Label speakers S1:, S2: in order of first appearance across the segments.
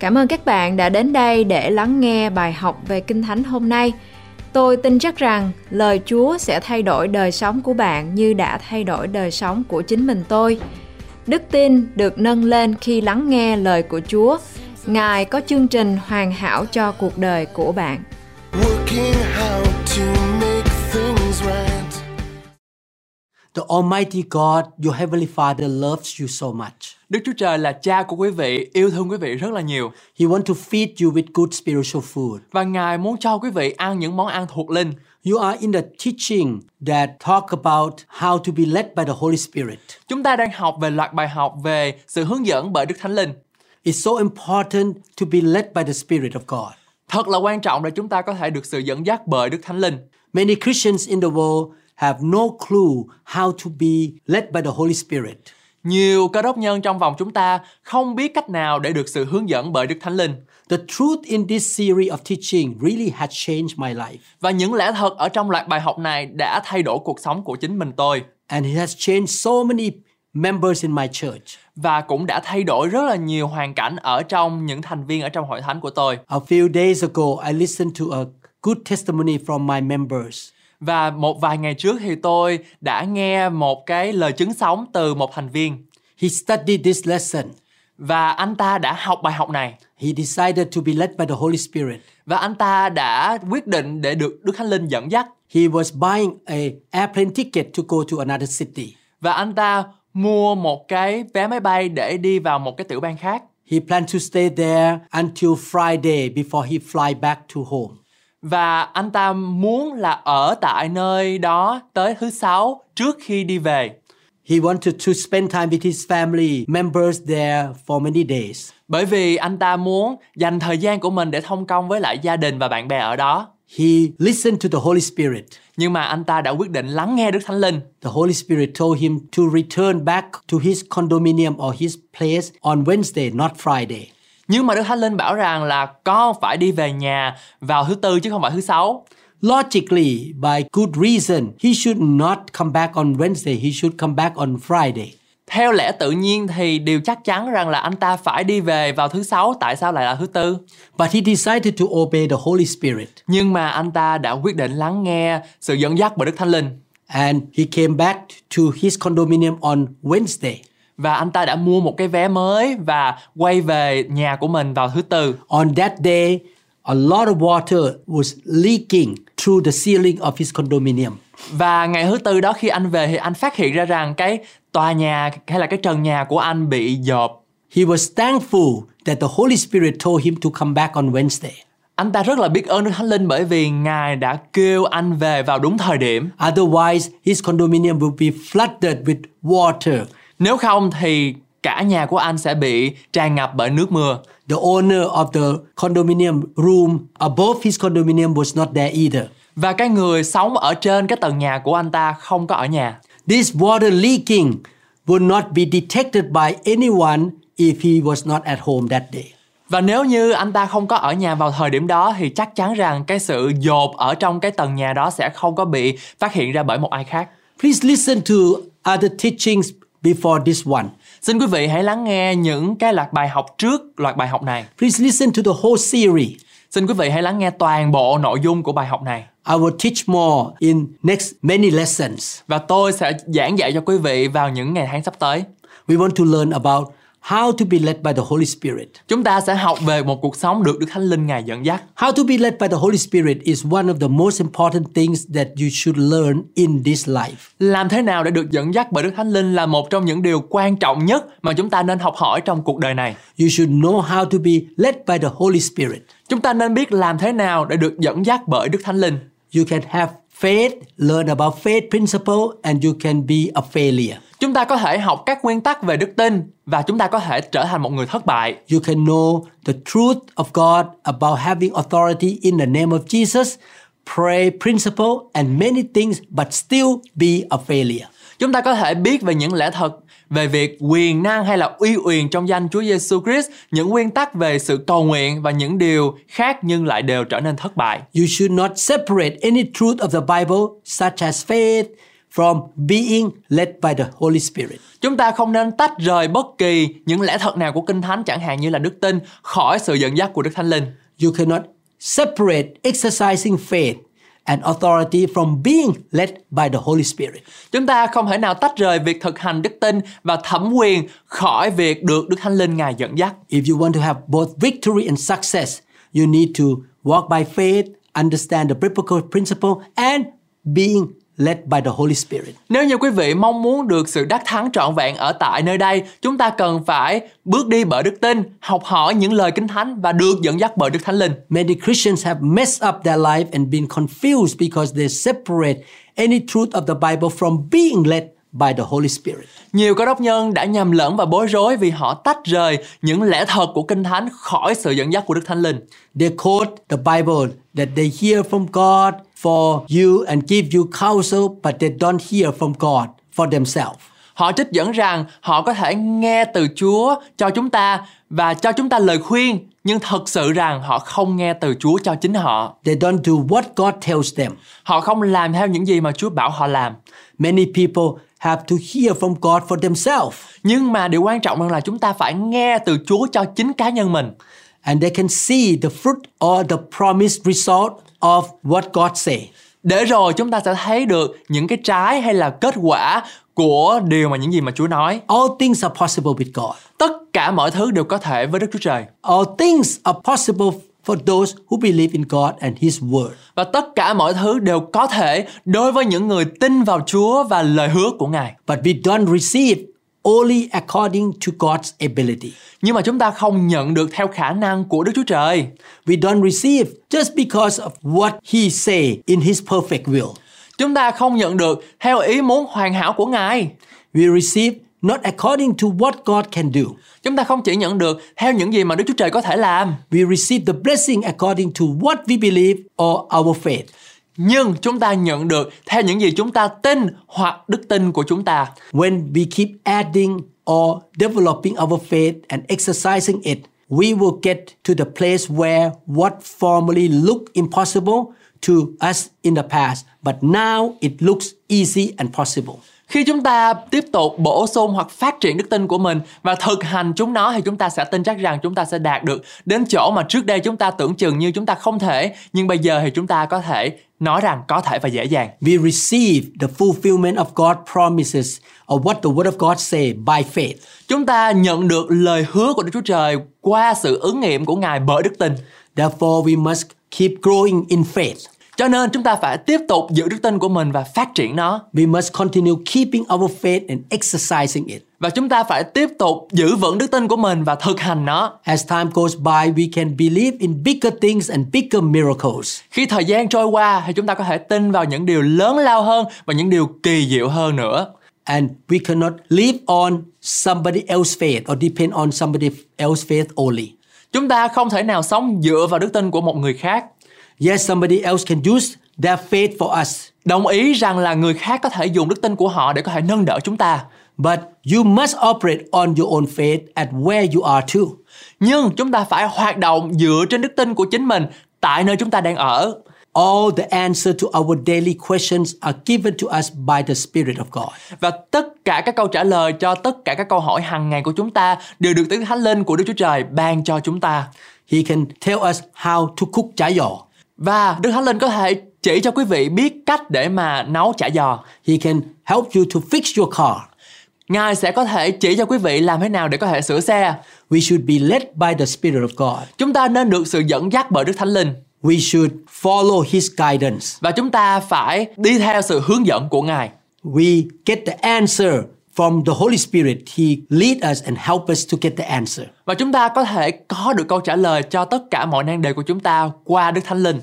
S1: Cảm ơn các bạn đã đến đây để lắng nghe bài học về Kinh Thánh hôm nay. Tôi tin chắc rằng lời Chúa sẽ thay đổi đời sống của bạn như đã thay đổi đời sống của chính mình tôi. Đức tin được nâng lên khi lắng nghe lời của Chúa. Ngài có chương trình hoàn hảo cho cuộc đời của bạn.
S2: working how to
S3: The Almighty God, your Heavenly Father, loves you so much.
S4: Đức Chúa Trời là cha của quý vị, yêu thương quý vị rất là nhiều.
S3: He wants to feed you with good spiritual food.
S4: Và Ngài muốn cho quý vị ăn những món ăn thuộc linh.
S3: You are in the teaching that talk about how to be led by the Holy Spirit.
S4: Chúng ta đang học về loạt bài học về sự hướng dẫn bởi Đức Thánh Linh.
S3: It's so important to be led by the Spirit of God.
S4: Thật là quan trọng để chúng ta có thể được sự dẫn dắt bởi Đức Thánh Linh.
S3: Many Christians in the world have no clue how to be led by the Holy Spirit.
S4: Nhiều cơ đốc nhân trong vòng chúng ta không biết cách nào để được sự hướng dẫn bởi Đức Thánh Linh.
S3: The truth in this series of teaching really has changed my life.
S4: Và những lẽ thật ở trong loạt bài học này đã thay đổi cuộc sống của chính mình tôi
S3: And it has changed so many members in my church.
S4: và cũng đã thay đổi rất là nhiều hoàn cảnh ở trong những thành viên ở trong hội thánh của tôi.
S3: A few days ago, I listened to a good testimony from my members.
S4: Và một vài ngày trước thì tôi đã nghe một cái lời chứng sống từ một thành viên
S3: He studied this lesson.
S4: và anh ta đã học bài học này
S3: He decided to be led by the Holy Spirit.
S4: và anh ta đã quyết định để được Đức Thánh Linh dẫn dắt
S3: He was buying a airplane ticket to go to another city.
S4: và anh ta mua một cái vé máy bay để đi vào một cái tiểu bang khác
S3: He planned to stay there until Friday before he fly back to home.
S4: Và anh ta muốn là ở tại nơi đó tới thứ sáu trước khi đi về
S3: He wanted to spend time with his family members there for many days.
S4: bởi vì anh ta muốn dành thời gian của mình để thông công với lại gia đình và bạn bè ở đó
S3: He listened to the Holy Spirit.
S4: nhưng mà anh ta đã quyết định lắng nghe Đức Thánh Linh
S3: The Holy Spirit told him to return back to his condominium or his place on Wednesday, not Friday.
S4: Nhưng mà Đức Thánh Linh bảo rằng là con phải đi về nhà vào thứ tư chứ không phải thứ sáu
S3: Logically, by good reason, he should not come back on Wednesday, he should come back on Friday.
S4: theo lẽ tự nhiên thì điều chắc chắn rằng là anh ta phải đi về vào thứ sáu tại sao lại là thứ tư
S3: But he decided to obey the Holy Spirit.
S4: nhưng mà anh ta đã quyết định lắng nghe sự dẫn dắt bởi Đức Thánh Linh
S3: And he came back to his condominium on Wednesday.
S4: Và anh ta đã mua một cái vé mới và quay về nhà của mình vào thứ tư
S3: On that day, a lot of water was leaking through the ceiling of his condominium.
S4: và ngày thứ tư đó khi anh về thì anh phát hiện ra rằng cái tòa nhà hay là cái trần nhà của anh bị dợp
S3: He was thankful that the Holy Spirit told him to come back on Wednesday.
S4: anh ta rất là biết ơn Đức Thánh Linh bởi vì Ngài đã kêu anh về vào đúng thời điểm
S3: Otherwise, his condominium will be flooded with water.
S4: Nếu không thì cả nhà của anh sẽ bị tràn ngập bởi nước mưa.
S3: The owner of the condominium room above his condominium was not there either.
S4: Và cái người sống ở trên cái tầng nhà của anh ta không có ở nhà.
S3: This water leaking would not be detected by anyone if he was not at home that day.
S4: Và nếu như anh ta không có ở nhà vào thời điểm đó thì chắc chắn rằng cái sự dột ở trong cái tầng nhà đó sẽ không có bị phát hiện ra bởi một ai khác.
S3: Please listen to other teachings before this one.
S4: Xin quý vị hãy lắng nghe những cái loạt bài học trước loạt bài học này.
S3: Please listen to the whole series.
S4: Xin quý vị hãy lắng nghe toàn bộ nội dung của bài học này.
S3: I will teach more in next many lessons.
S4: Và tôi sẽ giảng dạy cho quý vị vào những ngày tháng sắp tới.
S3: We want to learn about how to be led by the Holy Spirit.
S4: Chúng ta sẽ học về một cuộc sống được Đức Thánh Linh Ngài dẫn dắt.
S3: How to be led by the Holy Spirit is one of the most important things that you should learn in this life.
S4: Làm thế nào để được dẫn dắt bởi Đức Thánh Linh là một trong những điều quan trọng nhất mà chúng ta nên học hỏi trong cuộc đời này.
S3: You should know how to be led by the Holy Spirit.
S4: Chúng ta nên biết làm thế nào để được dẫn dắt bởi Đức Thánh Linh.
S3: You can have faith, learn about faith principle, and you can be a failure.
S4: Chúng ta có thể học các nguyên tắc về đức tin và chúng ta có thể trở thành một người thất bại.
S3: You can know the truth of God about having authority in the name of Jesus, pray principle, and many things, but still be a failure.
S4: Chúng ta có thể biết về những lẽ thật về việc quyền năng hay là uy quyền trong danh Chúa Giêsu Christ, những nguyên tắc về sự cầu nguyện và những điều khác nhưng lại đều trở nên thất bại.
S3: You should not separate any truth of the Bible, such as faith, from being led by the Holy Spirit.
S4: Chúng ta không nên tách rời bất kỳ những lẽ thật nào của Kinh Thánh chẳng hạn như là đức tin khỏi sự dẫn dắt của Đức Thánh Linh.
S3: You cannot separate exercising faith and authority from being led by the Holy Spirit.
S4: Chúng ta không thể nào tách rời việc thực hành đức tin và thẩm quyền khỏi việc được Đức Thánh Linh Ngài dẫn dắt.
S3: If you want to have both victory and success, you need to walk by faith, understand the biblical principle, and being led by the Holy Spirit.
S4: Nếu như quý vị mong muốn được sự đắc thắng trọn vẹn ở tại nơi đây, chúng ta cần phải bước đi bởi đức tin, học hỏi những lời kinh thánh và được dẫn dắt bởi Đức Thánh Linh.
S3: Many Christians have messed up their life and been confused because they separate any truth of the Bible from being led by the Holy Spirit.
S4: Nhiều cơ đốc nhân đã nhầm lẫn và bối rối vì họ tách rời những lẽ thật của Kinh Thánh khỏi sự dẫn dắt của Đức Thánh Linh.
S3: They quote the Bible that they hear from God for you and give you counsel, but they don't hear from God for themselves.
S4: Họ trích dẫn rằng họ có thể nghe từ Chúa cho chúng ta và cho chúng ta lời khuyên, nhưng thật sự rằng họ không nghe từ Chúa cho chính họ.
S3: They don't do what God tells them.
S4: Họ không làm theo những gì mà Chúa bảo họ làm.
S3: Many people have to hear from God for themselves,
S4: Nhưng mà điều quan trọng hơn là chúng ta phải nghe từ Chúa cho chính cá nhân mình.
S3: and they can see the fruit or the promised result of what God say.
S4: Để rồi chúng ta sẽ thấy được những cái trái hay là kết quả của điều mà những gì mà Chúa nói.
S3: All things are possible with God.
S4: Tất cả mọi thứ đều có thể với Đức Chúa Trời.
S3: All things are possible for those who believe in God and His Word.
S4: Và tất cả mọi thứ đều có thể đối với những người tin vào Chúa và lời hứa của Ngài.
S3: But we don't receive only according to God's ability.
S4: Nhưng mà chúng ta không nhận được theo khả năng của Đức Chúa Trời.
S3: We don't receive just because of what He say in His perfect will.
S4: Chúng ta không nhận được theo ý muốn hoàn hảo của Ngài.
S3: We receive not according to what God can do.
S4: Chúng ta không chỉ nhận được theo những gì mà Đức Chúa Trời có thể làm,
S3: We receive the blessing according to what we believe or our faith.
S4: nhưng chúng ta nhận được theo những gì chúng ta tin hoặc đức tin của chúng ta.
S3: When we keep adding or developing our faith and exercising it, we will get to the place where what formerly looked impossible to us in the past, but now it looks easy and possible.
S4: Khi chúng ta tiếp tục bổ sung hoặc phát triển đức tin của mình và thực hành chúng nó thì chúng ta sẽ tin chắc rằng chúng ta sẽ đạt được đến chỗ mà trước đây chúng ta tưởng chừng như chúng ta không thể, nhưng bây giờ thì chúng ta có thể nói rằng có thể và dễ dàng.
S3: We receive the fulfillment of God's promises or what the Word of God say by faith.
S4: Chúng ta nhận được lời hứa của Đức Chúa Trời qua sự ứng nghiệm của Ngài bởi đức tin.
S3: Therefore, we must keep growing in faith.
S4: Cho nên chúng ta phải tiếp tục giữ đức tin của mình và phát triển nó.
S3: We must continue keeping our faith and exercising it.
S4: Và chúng ta phải tiếp tục giữ vững đức tin của mình và thực hành nó.
S3: As time goes by, we can believe in bigger things and bigger miracles.
S4: Khi thời gian trôi qua thì chúng ta có thể tin vào những điều lớn lao hơn và những điều kỳ diệu hơn nữa.
S3: And we cannot live on somebody else's faith or depend on somebody else's faith only.
S4: Chúng ta không thể nào sống dựa vào đức tin của một người khác.
S3: Yes, somebody else can use their faith for us,
S4: Đồng ý rằng là người khác có thể dùng đức tin của họ để có thể nâng đỡ chúng ta.
S3: but you must operate on your own faith at where you are too.
S4: Nhưng chúng ta phải hoạt động dựa trên đức tin của chính mình tại nơi chúng ta đang ở.
S3: All the answer to our daily questions are given to us by the Spirit of God.
S4: Và tất cả các câu trả lời cho tất cả các câu hỏi hàng ngày của chúng ta đều được Đức Thánh Linh của Đức Chúa Trời ban cho chúng ta.
S3: He can tell us how to cook chả giò.
S4: Và Đức Thánh Linh có thể chỉ cho quý vị biết cách để mà nấu chả giò.
S3: He can help you to fix your car.
S4: Ngài sẽ có thể chỉ cho quý vị làm thế nào để có thể sửa xe.
S3: We should be led by the Spirit of God.
S4: Chúng ta nên được sự dẫn dắt bởi Đức Thánh Linh.
S3: We should follow His guidance.
S4: Và chúng ta phải đi theo sự hướng dẫn của Ngài.
S3: We get the answer from the Holy Spirit. He lead us and help us to get the answer.
S4: Và chúng ta có thể có được câu trả lời cho tất cả mọi nan đề của chúng ta qua Đức Thánh Linh.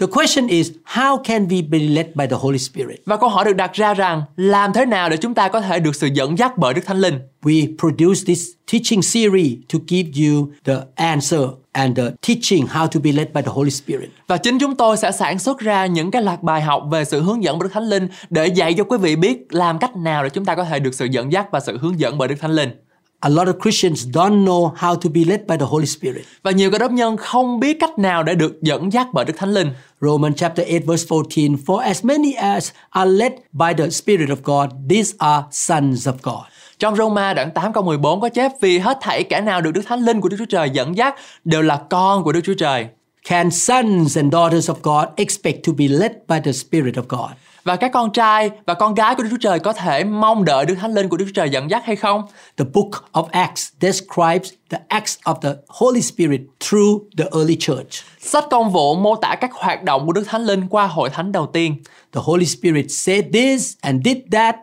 S3: The question is, how can we be led by the Holy Spirit?
S4: Và câu hỏi được đặt ra rằng làm thế nào để chúng ta có thể được sự dẫn dắt bởi Đức Thánh Linh?
S3: We produce this teaching series to give you the answer and the teaching how to be led by the Holy Spirit.
S4: Và chính chúng tôi sẽ sản xuất ra những cái loạt bài học về sự hướng dẫn bởi Đức Thánh Linh để dạy cho quý vị biết làm cách nào để chúng ta có thể được sự dẫn dắt và sự hướng dẫn bởi Đức Thánh Linh.
S3: A lot of Christians don't know how to be led by the Holy Spirit.
S4: Và nhiều cơ đốc nhân không biết cách nào để được dẫn dắt bởi Đức Thánh Linh.
S3: Romans chapter 8 verse 14 For as many as are led by the Spirit of God, these are sons of God.
S4: Trong Roma đoạn 8 câu 14 có chép vì hết thảy kẻ nào được Đức Thánh Linh của Đức Chúa Trời dẫn dắt đều là con của Đức Chúa Trời.
S3: Can sons and daughters of God expect to be led by the Spirit of God?
S4: Và các con trai và con gái của Đức Chúa Trời có thể mong đợi Đức Thánh Linh của Đức Chúa Trời dẫn dắt hay không?
S3: The book of Acts describes the acts of the Holy Spirit through the early church.
S4: Sách công vụ mô tả các hoạt động của Đức Thánh Linh qua hội thánh đầu tiên.
S3: The Holy Spirit said this and did that.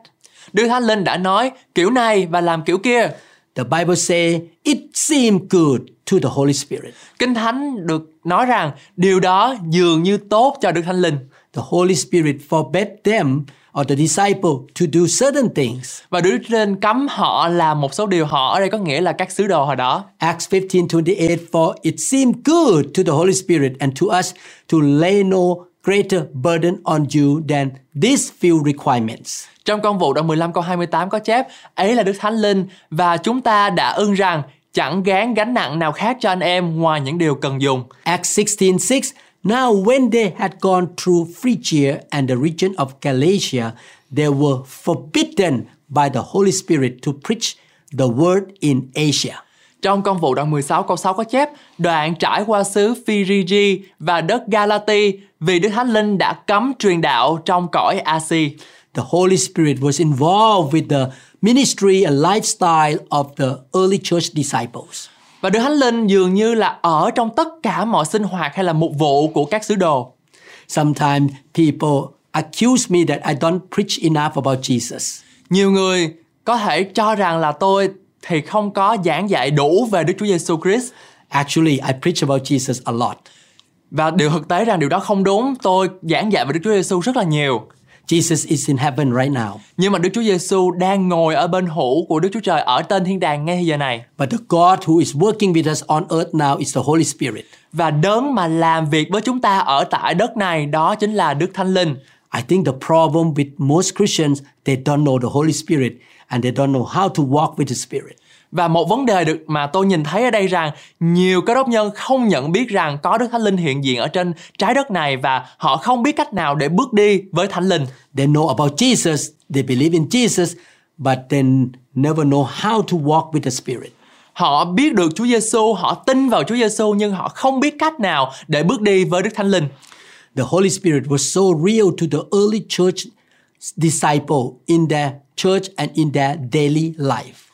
S4: Đức Thánh Linh đã nói kiểu này và làm kiểu kia.
S3: The Bible say it seemed good to the Holy Spirit.
S4: Kinh Thánh được nói rằng điều đó dường như tốt cho Đức Thánh Linh.
S3: The Holy Spirit forbade them or the disciple to do certain things.
S4: Và Đức Linh cấm họ làm một số điều họ ở đây có nghĩa là các sứ đồ hồi đó.
S3: Acts 15:28 For it seemed good to the Holy Spirit and to us to lay no greater burden on you than these few requirements.
S4: Trong công vụ đoạn 15 câu 28 có chép ấy là Đức Thánh Linh và chúng ta đã ưng rằng chẳng gán gánh nặng nào khác cho anh em ngoài những điều cần dùng.
S3: Acts 16:6 Now when they had gone through Phrygia and the region of Galatia, they were forbidden by the Holy Spirit to preach the word in Asia.
S4: Trong công vụ đoạn 16 câu 6 có chép đoạn trải qua xứ Phrygia và đất Galati vì Đức Thánh Linh đã cấm truyền đạo trong cõi Asia.
S3: The Holy Spirit was involved with the ministry and lifestyle of the early church disciples.
S4: Và Đức Thánh Linh dường như là ở trong tất cả mọi sinh hoạt hay là mục vụ của các sứ đồ.
S3: Sometimes people accuse me that I don't preach enough about Jesus.
S4: Nhiều người có thể cho rằng là tôi thì không có giảng dạy đủ về Đức Chúa Giêsu Christ.
S3: Actually, I preach about Jesus a lot.
S4: Và điều thực tế rằng điều đó không đúng. Tôi giảng dạy về Đức Chúa Giêsu rất là nhiều.
S3: Jesus is in heaven right now.
S4: Nhưng mà Đức Chúa Giêsu đang ngồi ở bên hữu của Đức Chúa Trời ở tên thiên đàng ngay giờ này.
S3: But the God who is working with us on earth now is the Holy Spirit.
S4: Và đấng mà làm việc với chúng ta ở tại đất này đó chính là Đức Thánh Linh.
S3: I think the problem with most Christians, they don't know the Holy Spirit and they don't know how to walk with the Spirit.
S4: Và một vấn đề được mà tôi nhìn thấy ở đây rằng nhiều cơ đốc nhân không nhận biết rằng có Đức Thánh Linh hiện diện ở trên trái đất này và họ không biết cách nào để bước đi với Thánh Linh.
S3: They know about Jesus, they believe in Jesus, but they never know how to walk with the Spirit.
S4: Họ biết được Chúa Giêsu, họ tin vào Chúa Giêsu nhưng họ không biết cách nào để bước đi với Đức Thánh Linh.
S3: The Holy Spirit was so real to the early church disciple in their church and in their daily life.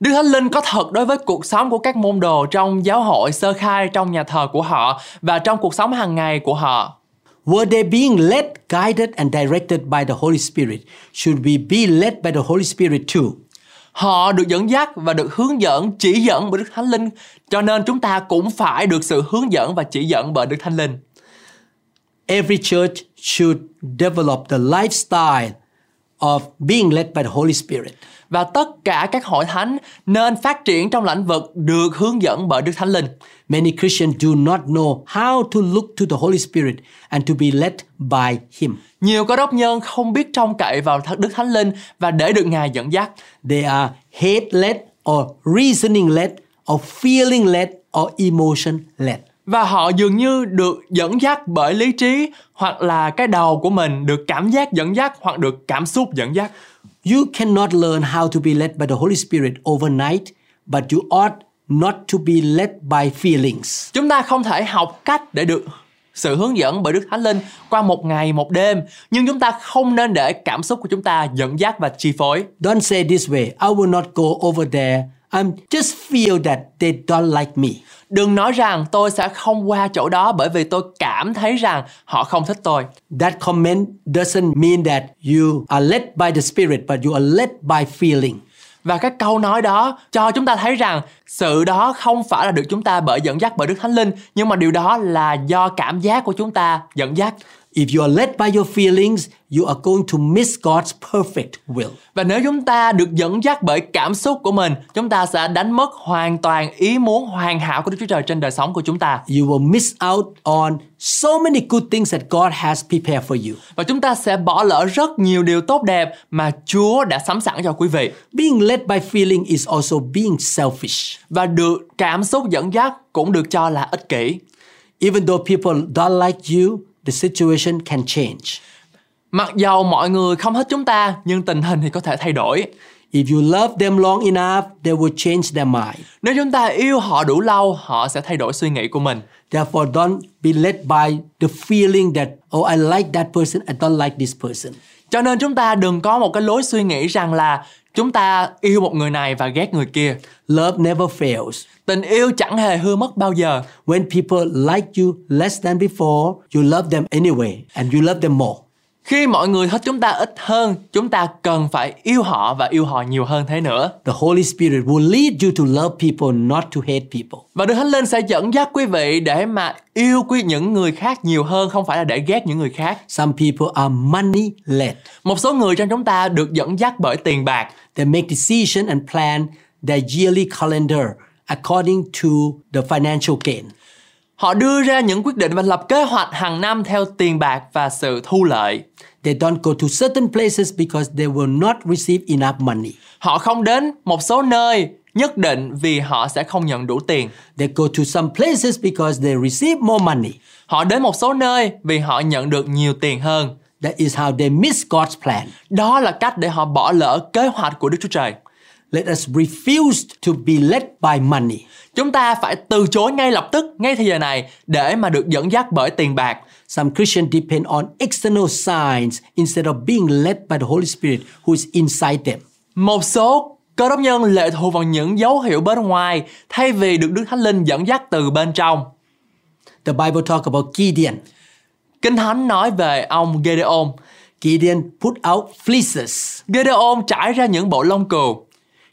S4: Đức Thánh Linh có thật đối với cuộc sống của các môn đồ trong giáo hội sơ khai trong nhà thờ của họ và trong cuộc sống hàng ngày của họ.
S3: Were they being led, guided, and directed by the Holy Spirit? Should we be led by the Holy Spirit too?
S4: Họ được dẫn dắt và được hướng dẫn, chỉ dẫn bởi Đức Thánh Linh. Cho nên chúng ta cũng phải được sự hướng dẫn và chỉ dẫn bởi Đức Thánh Linh.
S3: Every church should develop the lifestyle of being led by the Holy Spirit.
S4: Và tất cả các hội thánh nên phát triển trong lĩnh vực được hướng dẫn bởi Đức Thánh Linh.
S3: Many Christians do not know how to look to the Holy Spirit and to be led by Him.
S4: Nhiều cơ đốc nhân không biết trông cậy vào Đức Thánh Linh và để được Ngài dẫn dắt.
S3: They are head led or reasoning led or feeling led or emotion led.
S4: Và họ dường như được dẫn dắt bởi lý trí hoặc là cái đầu của mình được cảm giác dẫn dắt hoặc được cảm xúc dẫn dắt.
S3: You cannot learn how to be led by the Holy Spirit overnight, but you ought not to be led by feelings.
S4: Chúng ta không thể học cách để được sự hướng dẫn bởi Đức Thánh Linh qua một ngày một đêm, nhưng chúng ta không nên để cảm xúc của chúng ta dẫn dắt và chi phối.
S3: Don't say this way, I will not go over there. I'm just feel that they don't like me.
S4: Đừng nói rằng tôi sẽ không qua chỗ đó bởi vì tôi cảm thấy rằng họ không thích tôi.
S3: That comment doesn't mean that you are led by the Spirit, but you are led by feeling.
S4: Và cái câu nói đó cho chúng ta thấy rằng sự đó không phải là được chúng ta bởi dẫn dắt bởi Đức Thánh Linh, nhưng mà điều đó là do cảm giác của chúng ta dẫn dắt.
S3: If you are led by your feelings, you are going to miss God's perfect will.
S4: Và nếu chúng ta được dẫn dắt bởi cảm xúc của mình, chúng ta sẽ đánh mất hoàn toàn ý muốn hoàn hảo của Đức Chúa Trời trên đời sống của chúng ta.
S3: You will miss out on so many good things that God has prepared for you.
S4: Và chúng ta sẽ bỏ lỡ rất nhiều điều tốt đẹp mà Chúa đã sắm sẵn cho quý vị.
S3: Being led by feeling is also being selfish.
S4: Và được cảm xúc dẫn dắt cũng được cho là ích kỷ.
S3: Even though people don't like you, the situation can change.
S4: Mặc dầu mọi người không thích chúng ta, nhưng tình hình thì có thể thay đổi.
S3: If you love them long enough, they will change their mind.
S4: Nếu chúng ta yêu họ đủ lâu, họ sẽ thay đổi suy nghĩ của mình.
S3: Therefore, don't be led by the feeling that, oh, I like that person, I don't like this person.
S4: Cho nên chúng ta đừng có một cái lối suy nghĩ rằng là chúng ta yêu một người này và ghét người kia.
S3: Love never fails.
S4: Tình yêu chẳng hề hư mất bao giờ.
S3: When people like you less than before, you love them anyway, and you love them more.
S4: Khi mọi người thích chúng ta ít hơn, chúng ta cần phải yêu họ và yêu họ nhiều hơn thế nữa.
S3: The Holy Spirit will lead you to love people, not to hate people.
S4: Và Đức Thánh Linh sẽ dẫn dắt quý vị để mà yêu quý những người khác nhiều hơn, không phải là để ghét những người khác.
S3: Some people are money led.
S4: Một số người trong chúng ta được dẫn dắt bởi tiền bạc.
S3: They make decision and plan their yearly calendar according to the financial gain.
S4: Họ đưa ra những quyết định và lập kế hoạch hàng năm theo tiền bạc và sự thu lợi.
S3: They don't go to certain places because they will not receive enough money.
S4: Họ không đến một số nơi nhất định vì họ sẽ không nhận đủ tiền.
S3: They go to some places because they receive more money.
S4: Họ đến một số nơi vì họ nhận được nhiều tiền hơn.
S3: That is how they miss God's plan.
S4: Đó là cách để họ bỏ lỡ kế hoạch của Đức Chúa Trời.
S3: Let us refuse to be led by money.
S4: Chúng ta phải từ chối ngay lập tức, ngay thời giờ này để mà được dẫn dắt bởi tiền bạc.
S3: Some Christians depend on external signs instead of being led by the Holy Spirit who is inside them.
S4: Một số cơ đốc nhân lệ thuộc vào những dấu hiệu bên ngoài thay vì được Đức Thánh Linh dẫn dắt từ bên trong.
S3: The Bible talk about Gideon.
S4: Kinh Thánh nói về ông Gedeon.
S3: Gideon put out fleeces.
S4: Gedeon trải ra những bộ lông cừu.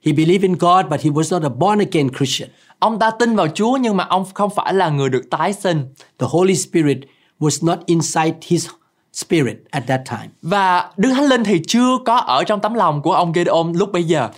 S3: He believed in God, but he was not a born again Christian.
S4: Ông ta tin vào Chúa nhưng mà ông không phải là người được tái sinh.
S3: The Holy Spirit was not inside his spirit at that time.
S4: Và Đức Thánh Linh thì chưa có ở trong tấm lòng của ông Gedeon lúc bấy giờ.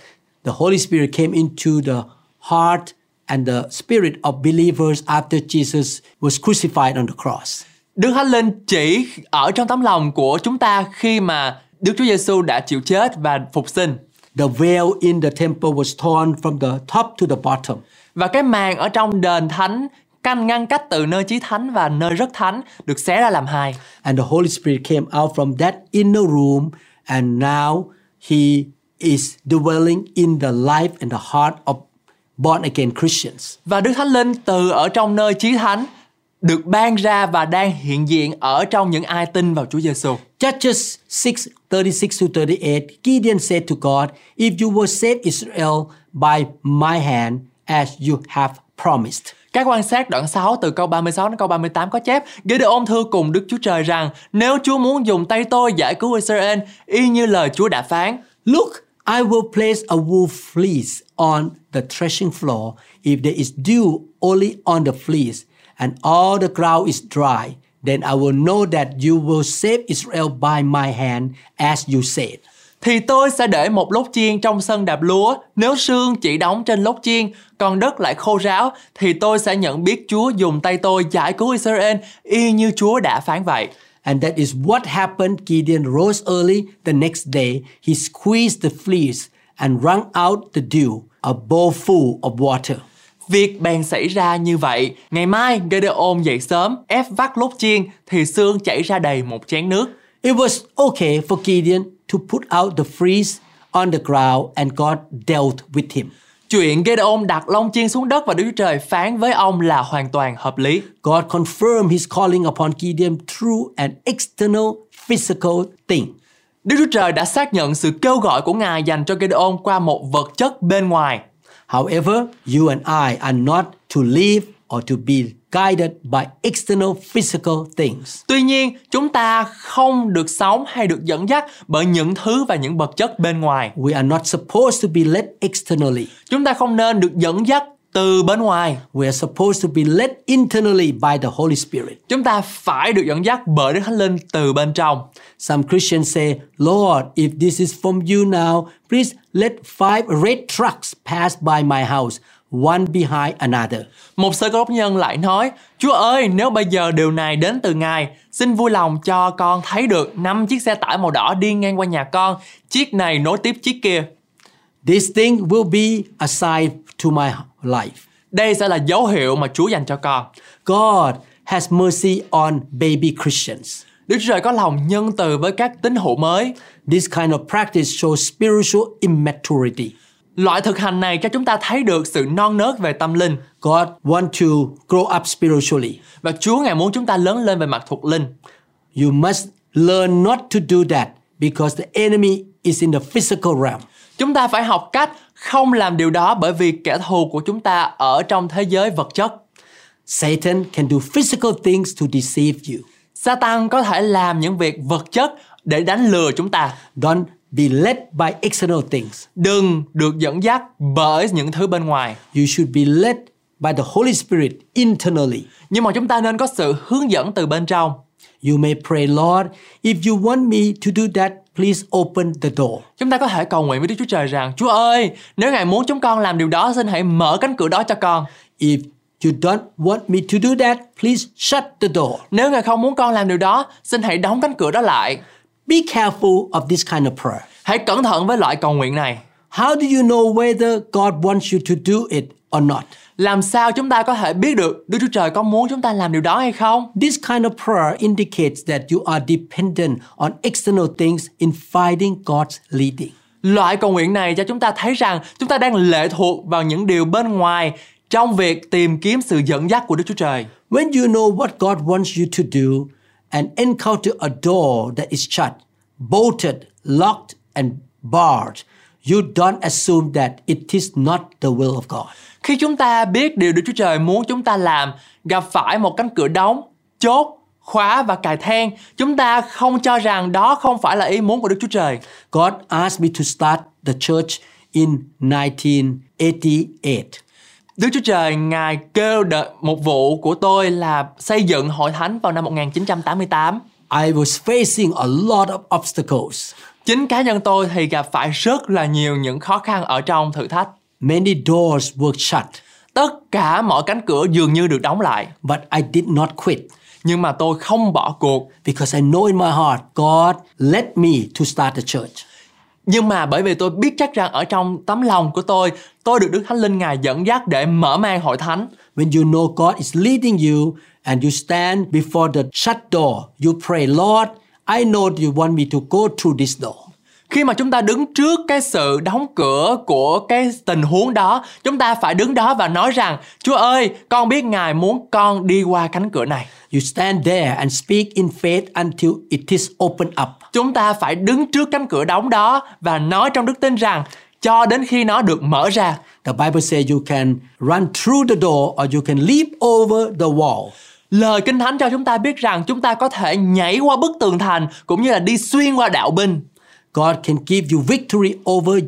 S3: The Holy Spirit came into the heart and the spirit of believers after Jesus was crucified on the cross.
S4: Đức Thánh Linh chỉ ở trong tấm lòng của chúng ta khi mà Đức Chúa Giêsu đã chịu chết và phục sinh.
S3: The veil in the temple was torn from the top to the bottom.
S4: Và cái màn ở trong đền thánh canh ngăn cách từ nơi chí thánh và nơi rất thánh được xé ra làm hai.
S3: And the Holy Spirit came out from that inner room, and now He is dwelling in the life and the heart of born again Christians.
S4: Và Đức Thánh Linh từ ở trong nơi chí thánh được ban ra và đang hiện diện ở trong những ai tin vào Chúa Giêsu.
S3: Judges 6 36 to 38, Gideon said to God, If you will save Israel by my hand, as you have promised.
S4: Các quan sát đoạn 6 từ câu 36 đến câu 38 có chép Gideon thưa cùng Đức Chúa Trời rằng Nếu Chúa muốn dùng tay tôi giải cứu Israel y như lời Chúa đã phán
S3: Look, I will place a wool fleece on the threshing floor. If there is dew only on the fleece, and all the ground is dry, then I will know that you will save Israel by my hand, as you said.
S4: Thì tôi sẽ để một lốt chiên trong sân đạp lúa Nếu sương chỉ đóng trên lốt chiên Còn đất lại khô ráo Thì tôi sẽ nhận biết Chúa dùng tay tôi giải cứu Israel Y như Chúa đã phán vậy
S3: And that is what happened. Gideon rose early the next day. He squeezed the fleece and wrung out the dew, a bowl full of water.
S4: Việc bèn xảy ra như vậy. Ngày mai, Gideon dậy sớm, ép vắt lốt chiên, thì xương chảy ra đầy một chén nước.
S3: It was okay for Gideon to put out the fleece on the ground and God dealt with him.
S4: Chuyện Gideon đặt lông chiên xuống đất và Đức Chúa Trời phán với ông là hoàn toàn hợp lý.
S3: God confirmed his calling upon Gideon through an external physical thing.
S4: Đức Chúa Trời đã xác nhận sự kêu gọi của Ngài dành cho Gideon qua một vật chất bên ngoài.
S3: However, you and I are not to live or to be guided by external physical things.
S4: Tuy nhiên, chúng ta không được sống hay được dẫn dắt bởi những thứ và những vật chất bên ngoài.
S3: We are not supposed to be led externally.
S4: Chúng ta không nên được dẫn dắt từ bên ngoài.
S3: We are supposed to be led internally by the Holy Spirit.
S4: Chúng ta phải được dẫn dắt bởi Đức Thánh Linh từ bên trong.
S3: Some Christians say, Lord, if this is from you now, please let five red trucks pass by my house, one behind another.
S4: Một sơ cơ đốc nhân lại nói, Chúa ơi, nếu bây giờ điều này đến từ Ngài, xin vui lòng cho con thấy được năm chiếc xe tải màu đỏ đi ngang qua nhà con, chiếc này nối tiếp chiếc kia.
S3: This thing will be a sign to my life.
S4: Đây sẽ là dấu hiệu mà Chúa dành cho con.
S3: God has mercy on baby Christians.
S4: Đức Chúa Trời có lòng nhân từ với các tín hữu mới.
S3: This kind of practice shows spiritual immaturity.
S4: Loại thực hành này cho chúng ta thấy được sự non nớt về tâm linh.
S3: God want to grow up spiritually.
S4: Và Chúa Ngài muốn chúng ta lớn lên về mặt thuộc linh.
S3: You must learn not to do that because the enemy is in the physical realm.
S4: Chúng ta phải học cách không làm điều đó bởi vì kẻ thù của chúng ta ở trong thế giới vật chất.
S3: Satan can do physical things to deceive you.
S4: Satan có thể làm những việc vật chất để đánh lừa chúng ta.
S3: Don't be led by external things.
S4: Đừng được dẫn dắt bởi những thứ bên ngoài.
S3: You should be led by the Holy Spirit internally.
S4: Nhưng mà chúng ta nên có sự hướng dẫn từ bên trong.
S3: You may pray, Lord, if you want me to do that, please open the door.
S4: Chúng ta có thể cầu nguyện với Đức Chúa Trời rằng Chúa ơi, nếu Ngài muốn chúng con làm điều đó, xin hãy mở cánh cửa đó cho con.
S3: If you don't want me to do that, please shut the door.
S4: Nếu Ngài không muốn con làm điều đó, xin hãy đóng cánh cửa đó lại.
S3: Be careful of this kind of prayer.
S4: Hãy cẩn thận với loại cầu nguyện này.
S3: How do you know whether God wants you to do it or not?
S4: Làm sao chúng ta có thể biết được Đức Chúa Trời có muốn chúng ta làm điều đó hay không?
S3: This kind of prayer indicates that you are dependent on external things in finding God's leading.
S4: Loại cầu nguyện này cho chúng ta thấy rằng chúng ta đang lệ thuộc vào những điều bên ngoài trong việc tìm kiếm sự dẫn dắt của Đức Chúa Trời.
S3: When you know what God wants you to do and encounter a door that is shut, bolted, locked, and barred, you don't assume that it is not the will of God.
S4: Khi chúng ta biết điều Đức Chúa Trời muốn chúng ta làm, gặp phải một cánh cửa đóng, chốt, khóa và cài then, chúng ta không cho rằng đó không phải là ý muốn của Đức Chúa Trời.
S3: God asked me to start the church in 1988.
S4: Đức Chúa Trời Ngài kêu đợi một vụ của tôi là xây dựng hội thánh vào năm 1988.
S3: I was facing a lot of obstacles.
S4: Chính cá nhân tôi thì gặp phải rất là nhiều những khó khăn ở trong thử thách.
S3: Many doors were shut,
S4: Tất cả mọi cánh cửa dường như được đóng lại.
S3: but I did not quit
S4: Nhưng mà tôi không bỏ cuộc.
S3: because I know in my heart God led me to start the church.
S4: Nhưng mà bởi vì tôi biết chắc rằng ở trong tấm lòng của tôi, tôi được Đức Thánh Linh Ngài dẫn dắt để mở mang hội thánh.
S3: When you know God is leading you and you stand before the shut door, you pray, Lord, I know you want me to go through this door.
S4: Khi mà chúng ta đứng trước cái sự đóng cửa của cái tình huống đó, chúng ta phải đứng đó và nói rằng, Chúa ơi, con biết Ngài muốn con đi qua cánh cửa này.
S3: You stand there and speak in faith until it is opened up.
S4: Chúng ta phải đứng trước cánh cửa đóng đó và nói trong đức tin rằng cho đến khi nó được mở ra.
S3: The Bible says you can run through the door or you can leap over the wall.
S4: Lời Kinh Thánh cho chúng ta biết rằng chúng ta có thể nhảy qua bức tường thành cũng như là đi xuyên qua đạo binh.
S3: God can give you victory over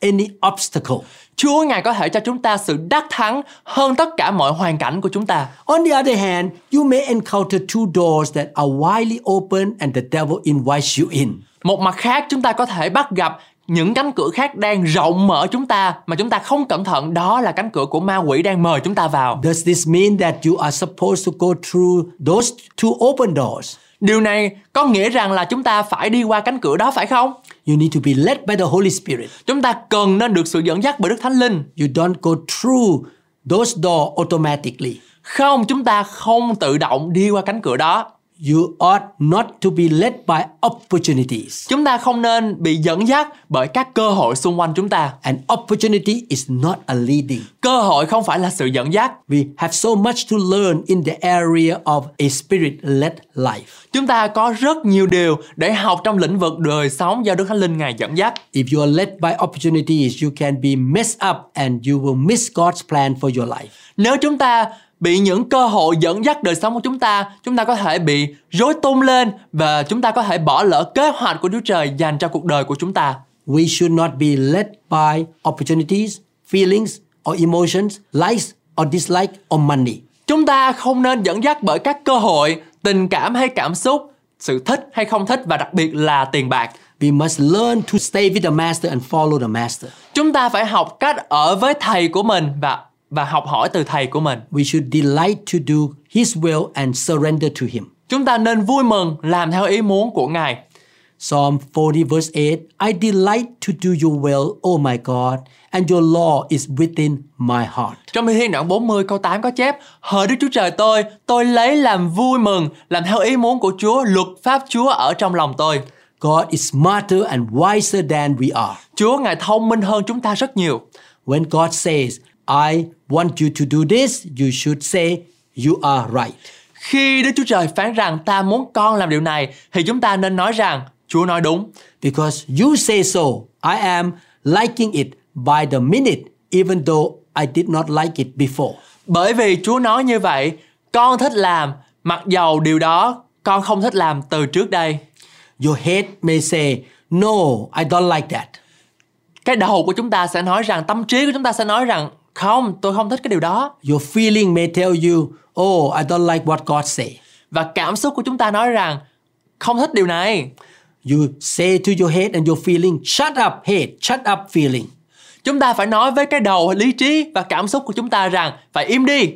S3: any obstacle.
S4: Chúa Ngài có thể cho chúng ta sự đắc thắng hơn tất cả mọi hoàn cảnh của chúng ta.
S3: On the other hand, you may encounter two doors that are widely open and the devil invites you in.
S4: Một mặt khác chúng ta có thể bắt gặp những cánh cửa khác đang rộng mở chúng ta mà chúng ta không cẩn thận đó là cánh cửa của ma quỷ đang mời chúng ta vào.
S3: Does this mean that you are supposed to go through those two open doors?
S4: Điều này có nghĩa rằng là chúng ta phải đi qua cánh cửa đó phải không?
S3: You need to be led by the Holy Spirit.
S4: Chúng ta cần nên được sự dẫn dắt bởi Đức Thánh Linh.
S3: You don't go through those doors automatically.
S4: Không, chúng ta không tự động đi qua cánh cửa đó.
S3: You ought not to be led by opportunities.
S4: Chúng ta không nên bị dẫn dắt bởi các cơ hội xung quanh chúng ta.
S3: An opportunity is not a leading.
S4: Cơ hội không phải là sự dẫn dắt.
S3: We have so much to learn in the area of a spirit-led life.
S4: Chúng ta có rất nhiều điều để học trong lĩnh vực đời sống do Đức Thánh Linh Ngài dẫn dắt.
S3: If you are led by opportunities, you can be messed up and you will miss God's plan for your life.
S4: Nếu chúng ta bị những cơ hội dẫn dắt đời sống của chúng ta, chúng ta có thể bị rối tung lên và chúng ta có thể bỏ lỡ kế hoạch của Chúa Trời dành cho cuộc đời của chúng ta.
S3: We should not be led by opportunities, feelings, or emotions, likes or dislike or money.
S4: Chúng ta không nên dẫn dắt bởi các cơ hội, tình cảm hay cảm xúc, sự thích hay không thích và đặc biệt là tiền bạc.
S3: We must learn to stay with the master and follow the master.
S4: Chúng ta phải học cách ở với thầy của mình và và học hỏi từ thầy của mình.
S3: We should delight to do his will and surrender to him.
S4: Chúng ta nên vui mừng làm theo ý muốn của Ngài.
S3: Psalm 40 verse 8 I delight to do your will, O my God, and your law is within my heart.
S4: Trong Thi Thiên đoạn 40 câu 8 có chép Hỡi Đức Chúa Trời tôi, tôi lấy làm vui mừng, làm theo ý muốn của Chúa, luật pháp Chúa ở trong lòng tôi.
S3: God is smarter and wiser than we are.
S4: Chúa Ngài thông minh hơn chúng ta rất nhiều.
S3: When God says, I want you to do this, you should say, You are right.
S4: Khi Đức Chúa Trời phán rằng ta muốn con làm điều này thì chúng ta nên nói rằng Chúa nói đúng.
S3: Because you say so, I am liking it by the minute, even though I did not like it before.
S4: Bởi vì Chúa nói như vậy, con thích làm, mặc dầu điều đó con không thích làm từ trước đây.
S3: Your head may say, No, I don't like that.
S4: Cái đầu của chúng ta sẽ nói rằng, tâm trí của chúng ta sẽ nói rằng không, tôi không thích cái điều đó.
S3: Your feeling may tell you, Oh, I don't like what God say.
S4: Và cảm xúc của chúng ta nói rằng không thích điều này.
S3: You say to your head and your feeling, Shut up, head, shut up, feeling.
S4: Chúng ta phải nói với cái đầu lý trí và cảm xúc của chúng ta rằng phải im đi.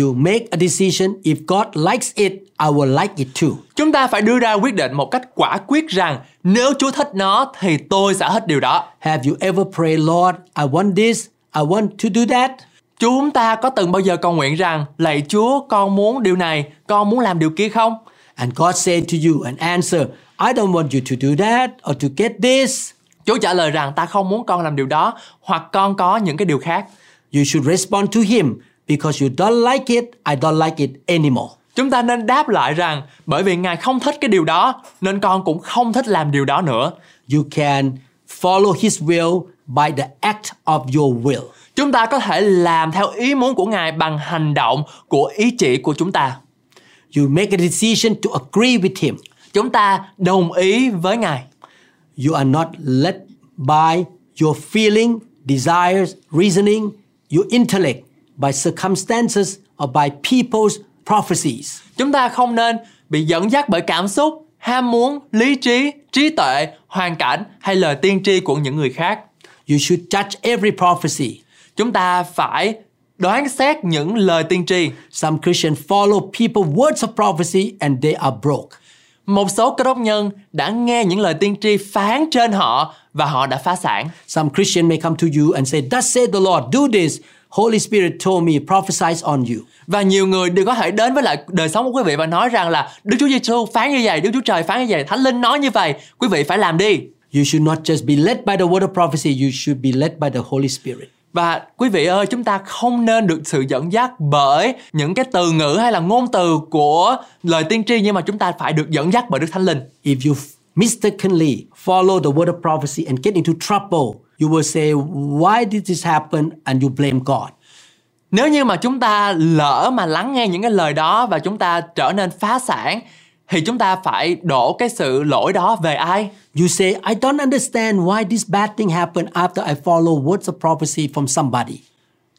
S3: You make a decision, if God likes it, I will like it too.
S4: Chúng ta phải đưa ra quyết định một cách quả quyết rằng nếu Chúa thích nó thì tôi sẽ thích điều đó.
S3: Have you ever prayed, Lord, I want this, I want to do that?
S4: Chúng ta có từng bao giờ cầu nguyện rằng lạy Chúa con muốn điều này, con muốn làm điều kia không?
S3: And God said to you and answer, I don't want you to do that or to get this.
S4: Chúa trả lời rằng ta không muốn con làm điều đó hoặc con có những cái điều khác.
S3: You should respond to him because you don't like it, I don't like it anymore.
S4: Chúng ta nên đáp lại rằng bởi vì Ngài không thích cái điều đó nên con cũng không thích làm điều đó nữa.
S3: You can follow his will by the act of your will.
S4: Chúng ta có thể làm theo ý muốn của Ngài bằng hành động của ý chỉ của chúng ta.
S3: You make a decision to agree with him.
S4: Chúng ta đồng ý với Ngài.
S3: You are not led by your feeling, desires, reasoning, your intellect, by circumstances or by people's prophecies.
S4: Chúng ta không nên bị dẫn dắt bởi cảm xúc, ham muốn, lý trí, trí tuệ, hoàn cảnh hay lời tiên tri của những người khác.
S3: You should judge every prophecy.
S4: Chúng ta phải đoán xét những lời tiên tri.
S3: Some Christians follow people's words of prophecy and they are broke.
S4: Một số cơ đốc nhân đã nghe những lời tiên tri phán trên họ và họ đã phá sản.
S3: Some Christian may come to you and say, Thus said the Lord, do this. Holy Spirit told me, prophesize on you.
S4: Và nhiều người đều có thể đến với lại đời sống của quý vị và nói rằng là Đức Chúa Giêsu phán như vậy, Đức Chúa Trời phán như vậy, Thánh Linh nói như vậy, quý vị phải làm đi.
S3: You should not just be led by the word of prophecy, you should be led by the Holy Spirit.
S4: Và quý vị ơi, chúng ta không nên được sự dẫn dắt bởi những cái từ ngữ hay là ngôn từ của lời tiên tri nhưng mà chúng ta phải được dẫn dắt bởi Đức Thánh Linh.
S3: If you mistakenly follow the word of prophecy and get into trouble, you will say, Why did this happen? And you blame God.
S4: Nếu như mà chúng ta lỡ mà lắng nghe những cái lời đó và chúng ta trở nên phá sản thì chúng ta phải đổ cái sự lỗi đó về ai?
S3: You say, I don't understand why this bad thing happened after I follow words of prophecy from somebody.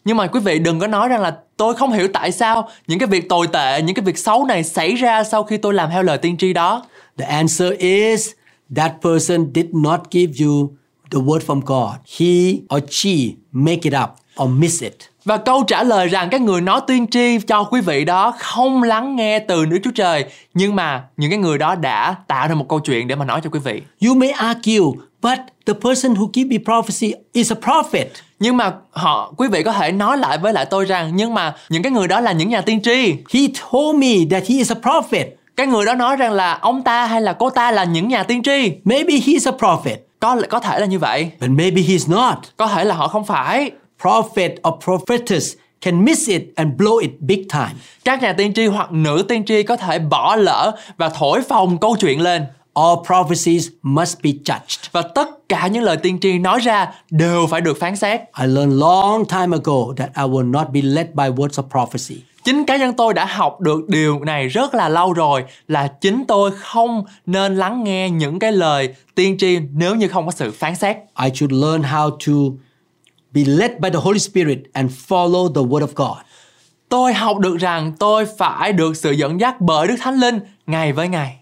S4: Nhưng mà quý vị đừng có nói rằng là tôi không hiểu tại sao những cái việc tồi tệ, những cái việc xấu này xảy ra sau khi tôi làm theo lời tiên tri đó.
S3: The answer is that person did not give you the word from God. He or she make it up or miss it.
S4: Và câu trả lời rằng cái người nói tiên tri cho quý vị đó không lắng nghe từ Đức Chúa Trời Nhưng mà những cái người đó đã tạo ra một câu chuyện để mà nói cho quý vị
S3: You may argue, but the person who give me prophecy is a prophet.
S4: Nhưng mà họ quý vị có thể nói lại với lại tôi rằng Nhưng mà những cái người đó là những nhà tiên tri
S3: He told me that he is a prophet.
S4: Cái người đó nói rằng là ông ta hay là cô ta là những nhà tiên tri
S3: Maybe he's a prophet,
S4: Có có thể là như vậy
S3: but maybe he's not.
S4: Có thể là họ không phải
S3: Prophet or prophetess can miss it and blow it big time.
S4: Các nhà tiên tri hoặc nữ tiên tri có thể bỏ lỡ và thổi phồng câu chuyện lên
S3: All prophecies must be judged.
S4: Và tất cả những lời tiên tri nói ra đều phải được phán xét
S3: I learned long time ago that I will not be led by words of prophecy.
S4: Chính cá nhân tôi đã học được điều này rất là lâu rồi là chính tôi không nên lắng nghe những cái lời tiên tri nếu như không có sự phán xét.
S3: I should learn how to be led by the Holy Spirit and follow the Word of God.
S4: Tôi học được rằng tôi phải được sự dẫn dắt bởi Đức Thánh Linh ngày với ngày.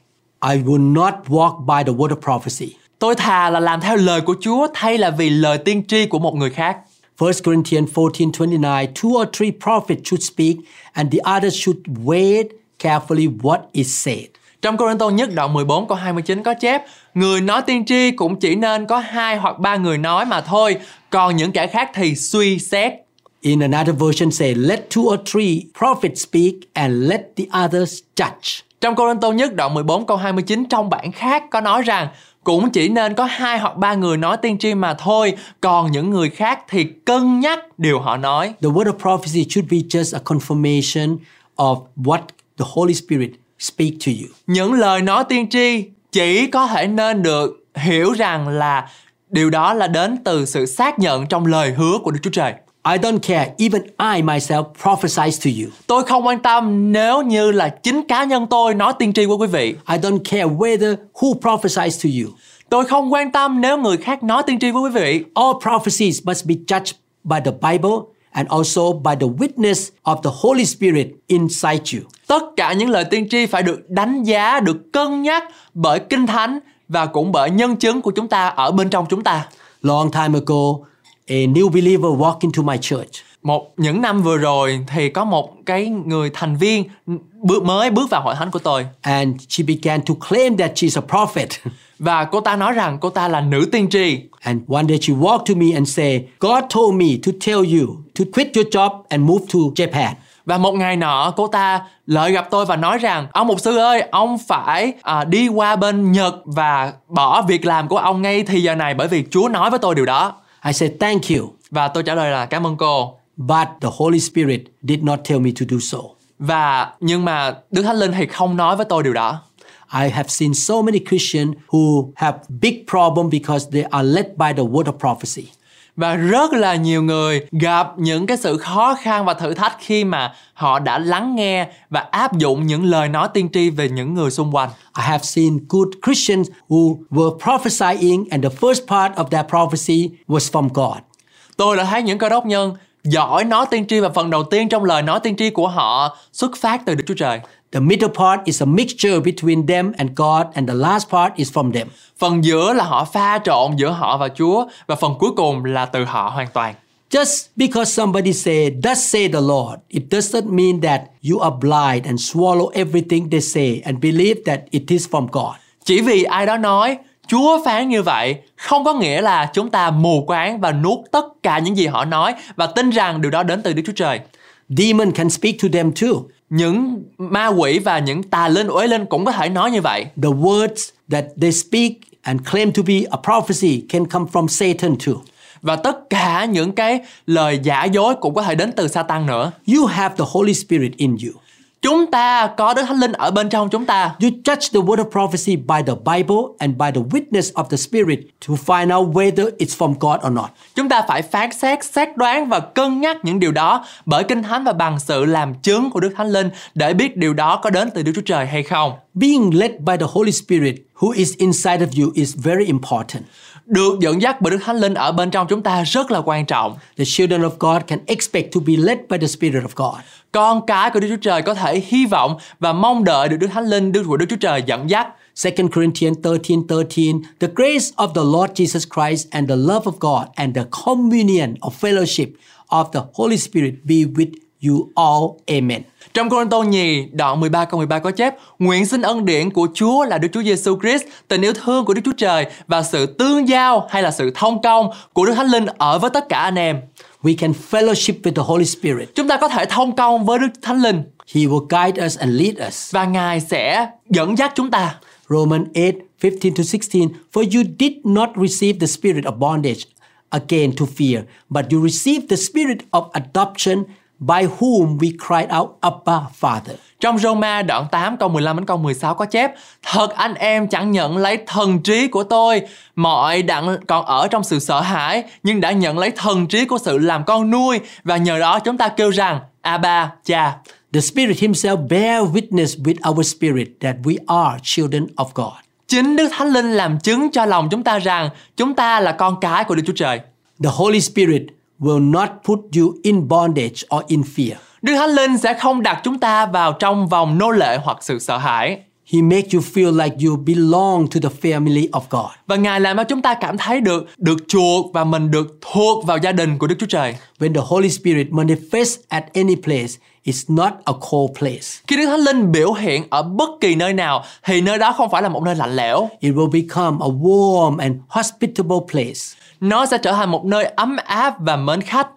S3: I will not walk by the word of prophecy.
S4: Tôi thà là làm theo lời của Chúa thay là vì lời tiên tri của một người khác.
S3: 1 Corinthians 14:29 Two or three prophets should speak and the others should weigh carefully what is said.
S4: Trong Cô Tô nhất đoạn 14 câu 29 có chép Người nói tiên tri cũng chỉ nên có hai hoặc ba người nói mà thôi Còn những kẻ khác thì suy xét
S3: In another version say let two or three prophets speak and let the others judge.
S4: Trong Cô Tô nhất đoạn 14 câu 29 trong bản khác có nói rằng cũng chỉ nên có hai hoặc ba người nói tiên tri mà thôi, còn những người khác thì cân nhắc điều họ nói.
S3: The word of prophecy should be just a confirmation of what the Holy Spirit speak to you.
S4: Những lời nói tiên tri chỉ có thể nên được hiểu rằng là điều đó là đến từ sự xác nhận trong lời hứa của Đức Chúa Trời.
S3: I don't care, even I myself prophesize to you.
S4: Tôi không quan tâm nếu như là chính cá nhân tôi nói tiên tri với quý vị.
S3: I don't care whether who prophesies to you.
S4: Tôi không quan tâm nếu người khác nói tiên tri với quý vị.
S3: All prophecies must be judged by the Bible and also by the witness of the Holy Spirit inside you.
S4: Tất cả những lời tiên tri phải được đánh giá, được cân nhắc bởi Kinh Thánh và cũng bởi nhân chứng của chúng ta ở bên trong chúng ta.
S3: Long time ago, a new believer walked into my church.
S4: Một những năm vừa rồi thì có một cái người thành viên bước mới bước vào hội thánh của tôi
S3: and she began to claim that she's a prophet.
S4: và cô ta nói rằng cô ta là nữ tiên tri.
S3: and one day she walked to me and said, God told me to tell you to quit your job and move to Japan.
S4: Và một ngày nọ cô ta lợi gặp tôi và nói rằng Ông mục sư ơi, ông phải à, đi qua bên Nhật và bỏ việc làm của ông ngay thì giờ này bởi vì Chúa nói với tôi điều đó.
S3: I said, Thank you.
S4: Và tôi trả lời là cảm ơn cô.
S3: But the Holy Spirit did not tell me to do so.
S4: Và nhưng mà Đức Thánh Linh thì không nói với tôi điều đó.
S3: I have seen so many Christians who have big problem because they are led by the word of prophecy.
S4: Và rất là nhiều người gặp những cái sự khó khăn và thử thách khi mà họ đã lắng nghe và áp dụng những lời nói tiên tri về những người xung quanh.
S3: I have seen good Christians who were prophesying and the first part of that prophecy was from God.
S4: Tôi đã thấy những cơ đốc nhân giỏi nói tiên tri và phần đầu tiên trong lời nói tiên tri của họ xuất phát từ Đức Chúa Trời.
S3: The middle part is a mixture between them and God and the last part is from them.
S4: Phần giữa là họ pha trộn giữa họ và Chúa và phần cuối cùng là từ họ hoàn toàn.
S3: Just because somebody say, thus say the Lord, it doesn't mean that you are blind and swallow everything they say and believe that it is from God.
S4: Chỉ vì ai đó nói Chúa phán như vậy không có nghĩa là chúng ta mù quáng và nuốt tất cả những gì họ nói và tin rằng điều đó đến từ Đức Chúa Trời.
S3: Demon can speak to them too.
S4: Những ma quỷ và những tà linh uế linh cũng có thể nói như vậy.
S3: The words that they speak and claim to be a prophecy can come from Satan too.
S4: Và tất cả những cái lời giả dối cũng có thể đến từ Satan nữa.
S3: You have the Holy Spirit in you.
S4: Chúng ta có Đức Thánh Linh ở bên trong chúng ta.
S3: You judge the word of prophecy by the Bible and by the witness of the Spirit to find out whether it's from God or not.
S4: Chúng ta phải phán xét, xét đoán và cân nhắc những điều đó bởi Kinh Thánh và bằng sự làm chứng của Đức Thánh Linh để biết điều đó có đến từ Đức Chúa Trời hay không.
S3: Being led by the Holy Spirit who is inside of you is very important.
S4: Được dẫn dắt bởi Đức Thánh Linh ở bên trong chúng ta rất là quan trọng.
S3: The children of God can expect to be led by the Spirit of God.
S4: Con cái của Đức Chúa Trời có thể hy vọng và mong đợi được Đức Thánh Linh Đức của Đức Chúa Trời dẫn dắt.
S3: 2 Corinthians 13:13 The grace of the Lord Jesus Christ and the love of God and the communion of fellowship of the Holy Spirit be with you all. Amen.
S4: Trong Cô Tô nhì đoạn 13 câu 13 có chép Nguyện xin ân điển của Chúa là Đức Chúa Giêsu Christ, tình yêu thương của Đức Chúa Trời và sự tương giao hay là sự thông công của Đức Thánh Linh ở với tất cả anh em.
S3: We can fellowship with the Holy Spirit.
S4: Chúng ta có thể thông công với Đức Thánh Linh
S3: He will guide us and lead us.
S4: và Ngài sẽ dẫn dắt chúng ta.
S3: Romans 8, 15 to 16. For you did not receive the spirit of bondage again to fear, but you received the spirit of adoption by whom we cried out, Abba, Father.
S4: Trong Roma đoạn 8 câu 15 đến câu 16 có chép Thật anh em chẳng nhận lấy thần trí của tôi Mọi đặng còn ở trong sự sợ hãi Nhưng đã nhận lấy thần trí của sự làm con nuôi Và nhờ đó chúng ta kêu rằng Abba, cha
S3: The Spirit Himself bear witness with our spirit that we are children of God.
S4: Chính Đức Thánh Linh làm chứng cho lòng chúng ta rằng Chúng ta là con cái của Đức Chúa Trời
S3: The Holy Spirit will not put you in bondage or in fear.
S4: Đức Thánh Linh sẽ không đặt chúng ta vào trong vòng nô lệ hoặc sự sợ hãi.
S3: He makes you feel like you belong to the family of God.
S4: Và Ngài làm cho chúng ta cảm thấy được được chuộc và mình được thuộc vào gia đình của Đức Chúa Trời.
S3: When the Holy Spirit manifests at any place, it's not a cold place.
S4: Khi Đức Thánh Linh biểu hiện ở bất kỳ nơi nào thì nơi đó không phải là một nơi lạnh lẽo.
S3: It will become a warm and hospitable place.
S4: Nó sẽ trở thành một nơi ấm áp và mến khách.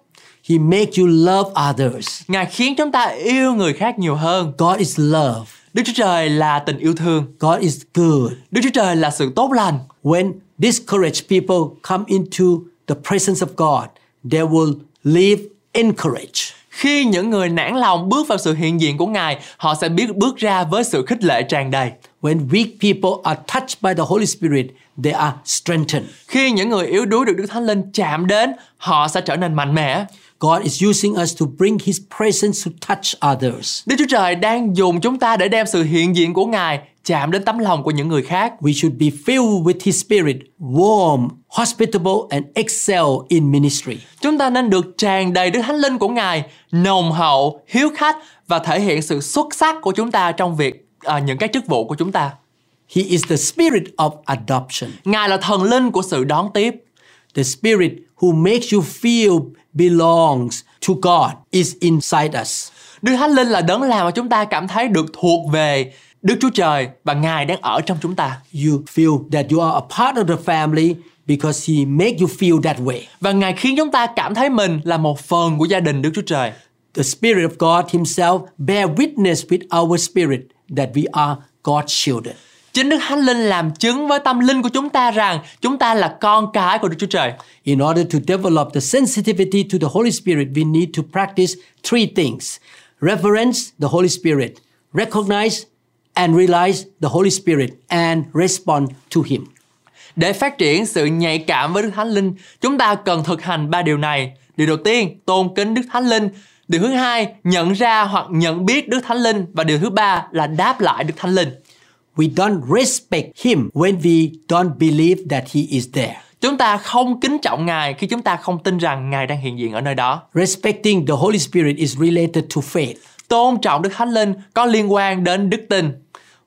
S3: He makes you love others.
S4: Ngài khiến chúng ta yêu người khác nhiều hơn.
S3: God is love.
S4: Đức Chúa Trời là tình yêu thương.
S3: God is good.
S4: Đức Chúa Trời là sự tốt lành.
S3: When discouraged people come into the presence of God, they will live encouraged.
S4: Khi những người nản lòng bước vào sự hiện diện của Ngài, họ sẽ biết bước ra với sự khích lệ tràn đầy.
S3: When weak people are touched by the Holy Spirit, they are strengthened.
S4: Khi những người yếu đuối được Đức Thánh Linh chạm đến, họ sẽ trở nên mạnh mẽ.
S3: God is using us to bring His presence to touch others.
S4: Đức Chúa Trời đang dùng chúng ta để đem sự hiện diện của Ngài chạm đến tấm lòng của những người khác.
S3: We should be filled with His Spirit, warm, hospitable, and excel in ministry.
S4: Chúng ta nên được tràn đầy Đức Thánh Linh của Ngài, nồng hậu, hiếu khách và thể hiện sự xuất sắc của chúng ta trong việc à, những cái chức vụ của chúng ta.
S3: He is the Spirit of adoption,
S4: Ngài là thần linh của sự đón tiếp.
S3: the Spirit who makes you feel belongs to God is inside us.
S4: Đức Thánh Linh là đấng làm mà chúng ta cảm thấy được thuộc về Đức Chúa Trời và Ngài đang ở trong chúng ta.
S3: You feel that you are a part of the family because He make you feel that way.
S4: Và Ngài khiến chúng ta cảm thấy mình là một phần của gia đình Đức Chúa Trời.
S3: The Spirit of God Himself bear witness with our spirit that we are God's children.
S4: Chính Đức Thánh Linh làm chứng với tâm linh của chúng ta rằng chúng ta là con cái của Đức Chúa Trời.
S3: In order to develop the sensitivity to the Holy Spirit, we need to practice three things reverence the Holy Spirit, recognize and realize the Holy Spirit, and respond to Him.
S4: Để phát triển sự nhạy cảm với Đức Thánh Linh, chúng ta cần thực hành ba điều này. Điều đầu tiên, tôn kính Đức Thánh Linh. Điều thứ hai, nhận ra hoặc nhận biết Đức Thánh Linh. Và điều thứ ba là đáp lại Đức Thánh Linh.
S3: We don't respect Him when we don't believe that He is there.
S4: Chúng ta không kính trọng Ngài khi chúng ta không tin rằng Ngài đang hiện diện ở nơi đó.
S3: Respecting the Holy Spirit is related to faith.
S4: Tôn trọng Đức Thánh Linh có liên quan đến đức tin.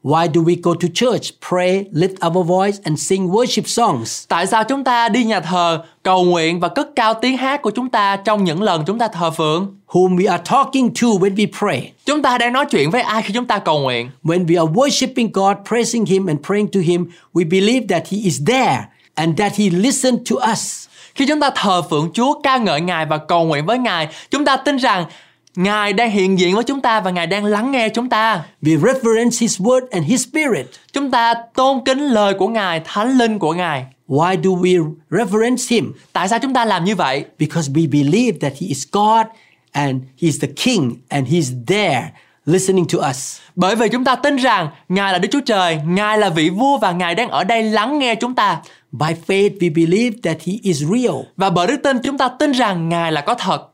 S3: Why do we go to church, pray, lift our voice, and sing worship songs?
S4: Tại sao chúng ta đi nhà thờ, cầu nguyện và cất cao tiếng hát của chúng ta trong những lần chúng ta thờ phượng?
S3: Whom we are talking to when we pray?
S4: Chúng ta đang nói chuyện với ai khi chúng ta cầu nguyện?
S3: When we are worshiping God, praising Him, and praying to Him, we believe that He is there and that He listened to us.
S4: Khi chúng ta thờ phượng Chúa, ca ngợi Ngài và cầu nguyện với Ngài, chúng ta tin rằng Ngài đang hiện diện với chúng ta và Ngài đang lắng nghe chúng ta.
S3: We reverence His Word and His Spirit.
S4: Chúng ta tôn kính lời của Ngài, thánh linh của Ngài.
S3: Why do we reverence Him?
S4: Tại sao chúng ta làm như vậy?
S3: Because we believe that He is God and He is the King and He is there listening to us.
S4: Bởi vì chúng ta tin rằng Ngài là Đức Chúa Trời, Ngài là vị vua và Ngài đang ở đây lắng nghe chúng ta.
S3: By faith, we believe that He is real.
S4: Và bởi đức tin chúng ta tin rằng Ngài là có thật.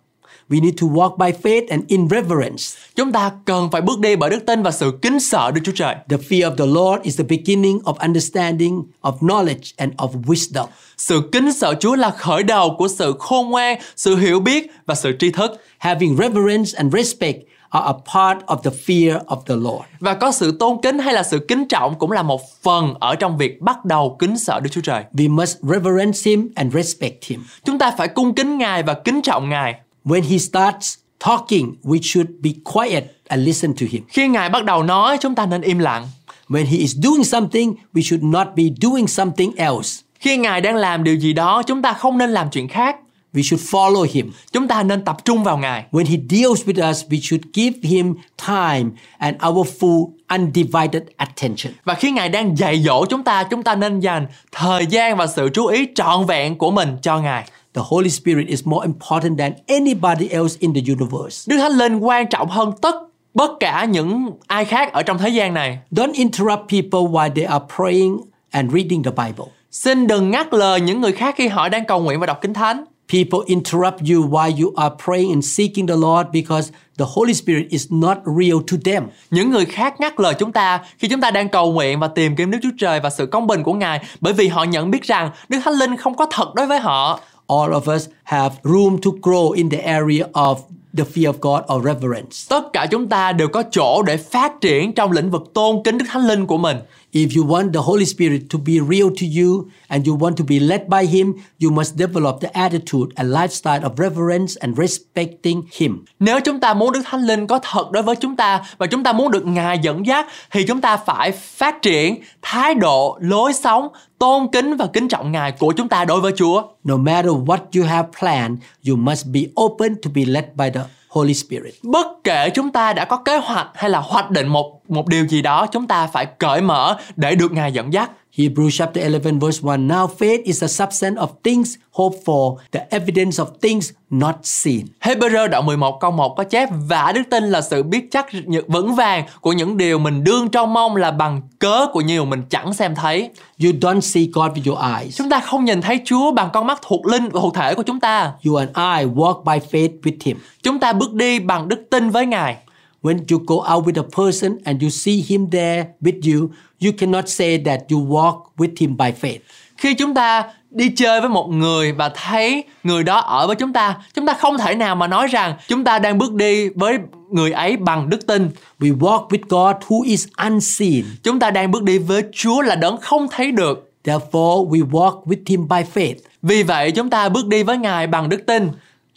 S3: We need to walk by faith and in reverence.
S4: Chúng ta cần phải bước đi bởi đức tin và sự kính sợ Đức Chúa Trời.
S3: The fear of the Lord is the beginning of understanding, of knowledge, and of wisdom.
S4: Sự kính sợ Chúa là khởi đầu của sự khôn ngoan, sự hiểu biết và sự tri thức.
S3: Having reverence and respect are a part of the fear of the Lord.
S4: Và có sự tôn kính hay là sự kính trọng cũng là một phần ở trong việc bắt đầu kính sợ Đức Chúa Trời.
S3: We must reverence Him and respect Him.
S4: Chúng ta phải cung kính Ngài và kính trọng Ngài.
S3: When He starts talking, we should be quiet and listen to Him.
S4: Khi Ngài bắt đầu nói, chúng ta nên im lặng.
S3: When He is doing something, we should not be doing something else.
S4: Khi Ngài đang làm điều gì đó, chúng ta không nên làm chuyện khác.
S3: We should follow Him.
S4: Chúng ta nên tập trung vào Ngài.
S3: When He deals with us, we should give Him time and our full undivided attention.
S4: Và khi Ngài đang dạy dỗ chúng ta, chúng ta nên dành thời gian và sự chú ý trọn vẹn của mình cho Ngài.
S3: The Holy Spirit is more important than anybody else in the universe.
S4: Đức Thánh Linh quan trọng hơn tất bất cả những ai khác ở trong thế gian này.
S3: Don't interrupt people while they are praying and reading the Bible.
S4: Xin đừng ngắt lời những người khác khi họ đang cầu nguyện và đọc Kinh Thánh.
S3: People interrupt you while you are praying and seeking the Lord because the Holy Spirit is not real to them.
S4: Những người khác ngắt lời chúng ta khi chúng ta đang cầu nguyện và tìm kiếm Đức Chúa Trời và sự công bình của Ngài bởi vì họ nhận biết rằng Đức Thánh Linh không có thật đối với họ
S3: all of us have room to grow in the area of the fear of God or reverence.
S4: Tất cả chúng ta đều có chỗ để phát triển trong lĩnh vực tôn kính Đức Thánh Linh của mình.
S3: If you want the Holy Spirit to be real to you and you want to be led by Him, you must develop the attitude and lifestyle of reverence and respecting Him.
S4: Nếu chúng ta muốn Đức Thánh Linh có thật đối với chúng ta và chúng ta muốn được Ngài dẫn dắt thì chúng ta phải phát triển thái độ, lối sống tôn kính và kính trọng Ngài của chúng ta đối với Chúa.
S3: No matter what you have planned, you must be open to be led by the Holy Spirit.
S4: Bất kể chúng ta đã có kế hoạch hay là hoạch định một một điều gì đó, chúng ta phải cởi mở để được Ngài dẫn dắt.
S3: Hebrews chapter 11 verse 1 Now faith is the substance of things hoped for, the evidence of things not seen.
S4: Hebrew đoạn 11 câu 1 có chép Và đức tin là sự biết chắc vững vàng của những điều mình đương trong mong là bằng cớ của nhiều mình chẳng xem thấy.
S3: You don't see God with your eyes.
S4: Chúng ta không nhìn thấy Chúa bằng con mắt thuộc linh và thuộc thể của chúng ta.
S3: You and I walk by faith with Him.
S4: Chúng ta bước đi bằng đức tin với Ngài.
S3: When you go out with a person and you see Him there with you, you cannot say that you walk with Him by faith.
S4: Khi chúng ta đi chơi với một người và thấy người đó ở với chúng ta, chúng ta không thể nào mà nói rằng chúng ta đang bước đi với người ấy bằng đức tin.
S3: We walk with God who is unseen.
S4: Chúng ta đang bước đi với Chúa là đấng không thấy được.
S3: Therefore, we walk with Him by faith.
S4: Vì vậy chúng ta bước đi với Ngài bằng đức tin.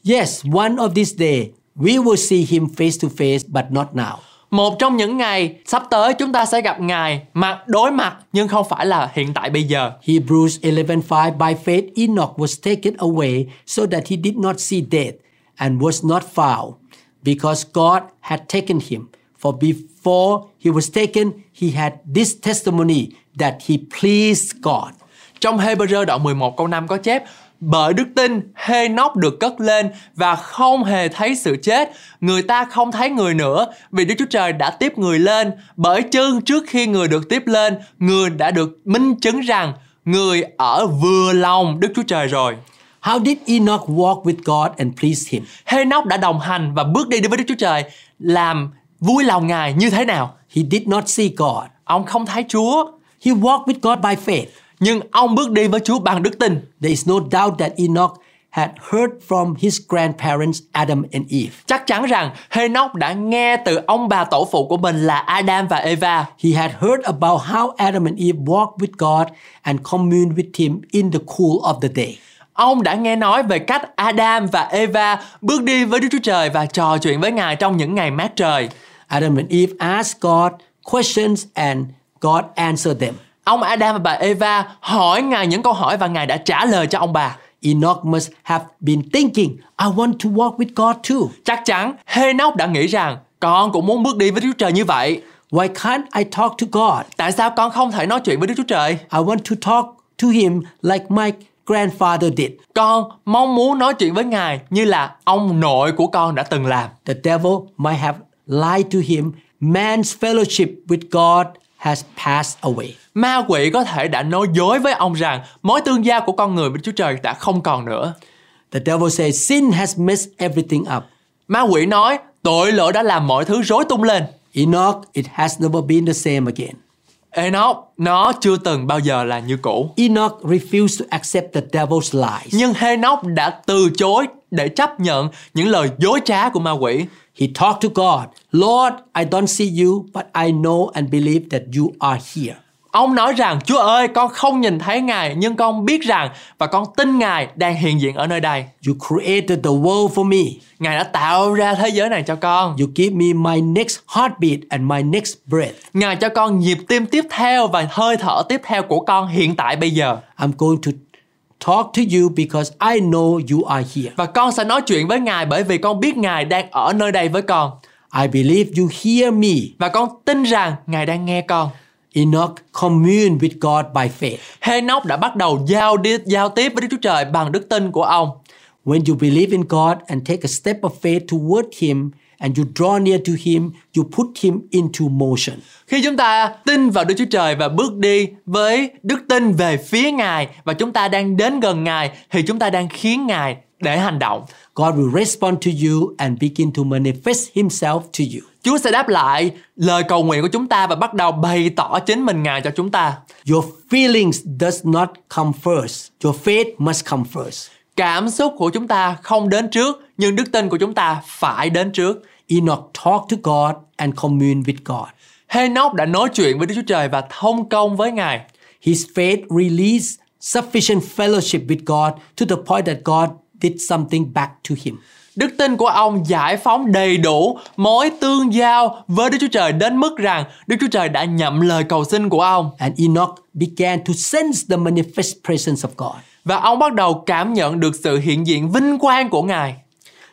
S3: Yes, one of these days, we will see Him face to face, but not now.
S4: Một trong những ngày sắp tới chúng ta sẽ gặp Ngài mặt đối mặt nhưng không phải là hiện tại bây giờ.
S3: Hebrews 11:5 By faith Enoch was taken away so that he did not see death and was not found because God had taken him. For before he was taken, he had this testimony that he pleased God.
S4: Trong Hebrew đoạn 11 câu 5 có chép bởi đức tin Hê-nóc được cất lên và không hề thấy sự chết người ta không thấy người nữa vì Đức Chúa Trời đã tiếp người lên bởi chân trước khi người được tiếp lên người đã được minh chứng rằng người ở vừa lòng Đức Chúa Trời rồi
S3: How did Enoch walk with God and please him?
S4: Hê-nóc đã đồng hành và bước đi với Đức Chúa Trời làm vui lòng Ngài như thế nào
S3: He did not see God.
S4: ông không thấy Chúa
S3: He walked with God by faith
S4: nhưng ông bước đi với Chúa bằng đức tin
S3: There is no doubt that Enoch had heard from his grandparents Adam and Eve.
S4: Chắc chắn rằng Hê-nóc đã nghe từ ông bà tổ phụ của mình là Adam và Eva.
S3: He had heard about how Adam and Eve walked with God and communed with him in the cool of the day.
S4: Ông đã nghe nói về cách Adam và Eva bước đi với Đức Chúa Trời và trò chuyện với Ngài trong những ngày mát trời.
S3: Adam and Eve asked God questions and God answered them.
S4: Ông Adam và bà Eva hỏi Ngài những câu hỏi và Ngài đã trả lời cho ông bà.
S3: Enoch must have been thinking, I want to walk with God too.
S4: Chắc chắn Hê-nóc đã nghĩ rằng con cũng muốn bước đi với Đức Chúa Trời như vậy.
S3: Why can't I talk to God?
S4: Tại sao con không thể nói chuyện với Đức Chúa Trời?
S3: I want to talk to him like my grandfather did.
S4: Con mong muốn nói chuyện với Ngài như là ông nội của con đã từng làm.
S3: The devil might have lied to him. Man's fellowship with God has passed away.
S4: Ma quỷ có thể đã nói dối với ông rằng mối tương giao của con người với Chúa Trời đã không còn nữa.
S3: The devil says sin has messed everything up.
S4: Ma quỷ nói tội lỗi đã làm mọi thứ rối tung lên.
S3: Enoch, it has never been the same again.
S4: Enoch nó chưa từng bao giờ là như cũ.
S3: Enoch refused to accept the devil's lies.
S4: Nhưng Henoch đã từ chối để chấp nhận những lời dối trá của ma quỷ.
S3: He talked to God. Lord, I don't see you, but I know and believe that you are here.
S4: Ông nói rằng Chúa ơi con không nhìn thấy Ngài nhưng con biết rằng và con tin Ngài đang hiện diện ở nơi đây.
S3: You created the world for me.
S4: Ngài đã tạo ra thế giới này cho con.
S3: You give me my next heartbeat and my next breath.
S4: Ngài cho con nhịp tim tiếp theo và hơi thở tiếp theo của con hiện tại bây giờ.
S3: I'm going to talk to you because I know you are here.
S4: Và con sẽ nói chuyện với Ngài bởi vì con biết Ngài đang ở nơi đây với con.
S3: I believe you hear me.
S4: Và con tin rằng Ngài đang nghe con.
S3: Enoch communed with God by faith.
S4: Henoch đã bắt đầu giao đi, giao tiếp với Đức Chúa Trời bằng đức tin của ông.
S3: When you believe in God and take a step of faith toward Him and you draw near to Him, you put Him into motion.
S4: Khi chúng ta tin vào Đức Chúa Trời và bước đi với đức tin về phía Ngài và chúng ta đang đến gần Ngài thì chúng ta đang khiến Ngài để hành động.
S3: God will respond to you and begin to manifest Himself to you.
S4: Chúa sẽ đáp lại lời cầu nguyện của chúng ta và bắt đầu bày tỏ chính mình Ngài cho chúng ta.
S3: Your feelings does not come first. Your faith must come first.
S4: cảm xúc của chúng ta không đến trước nhưng đức tin của chúng ta phải đến trước
S3: Enoch talked to God and communed with God.
S4: Henoch đã nói chuyện với Đức Chúa Trời và thông công với Ngài.
S3: His faith released sufficient fellowship with God to the point that God did something back to him.
S4: Đức tin của ông giải phóng đầy đủ mối tương giao với Đức Chúa Trời đến mức rằng Đức Chúa Trời đã nhậm lời cầu xin của ông
S3: And Enoch began to sense the manifest presence of God.
S4: và ông bắt đầu cảm nhận được sự hiện diện vinh quang của Ngài.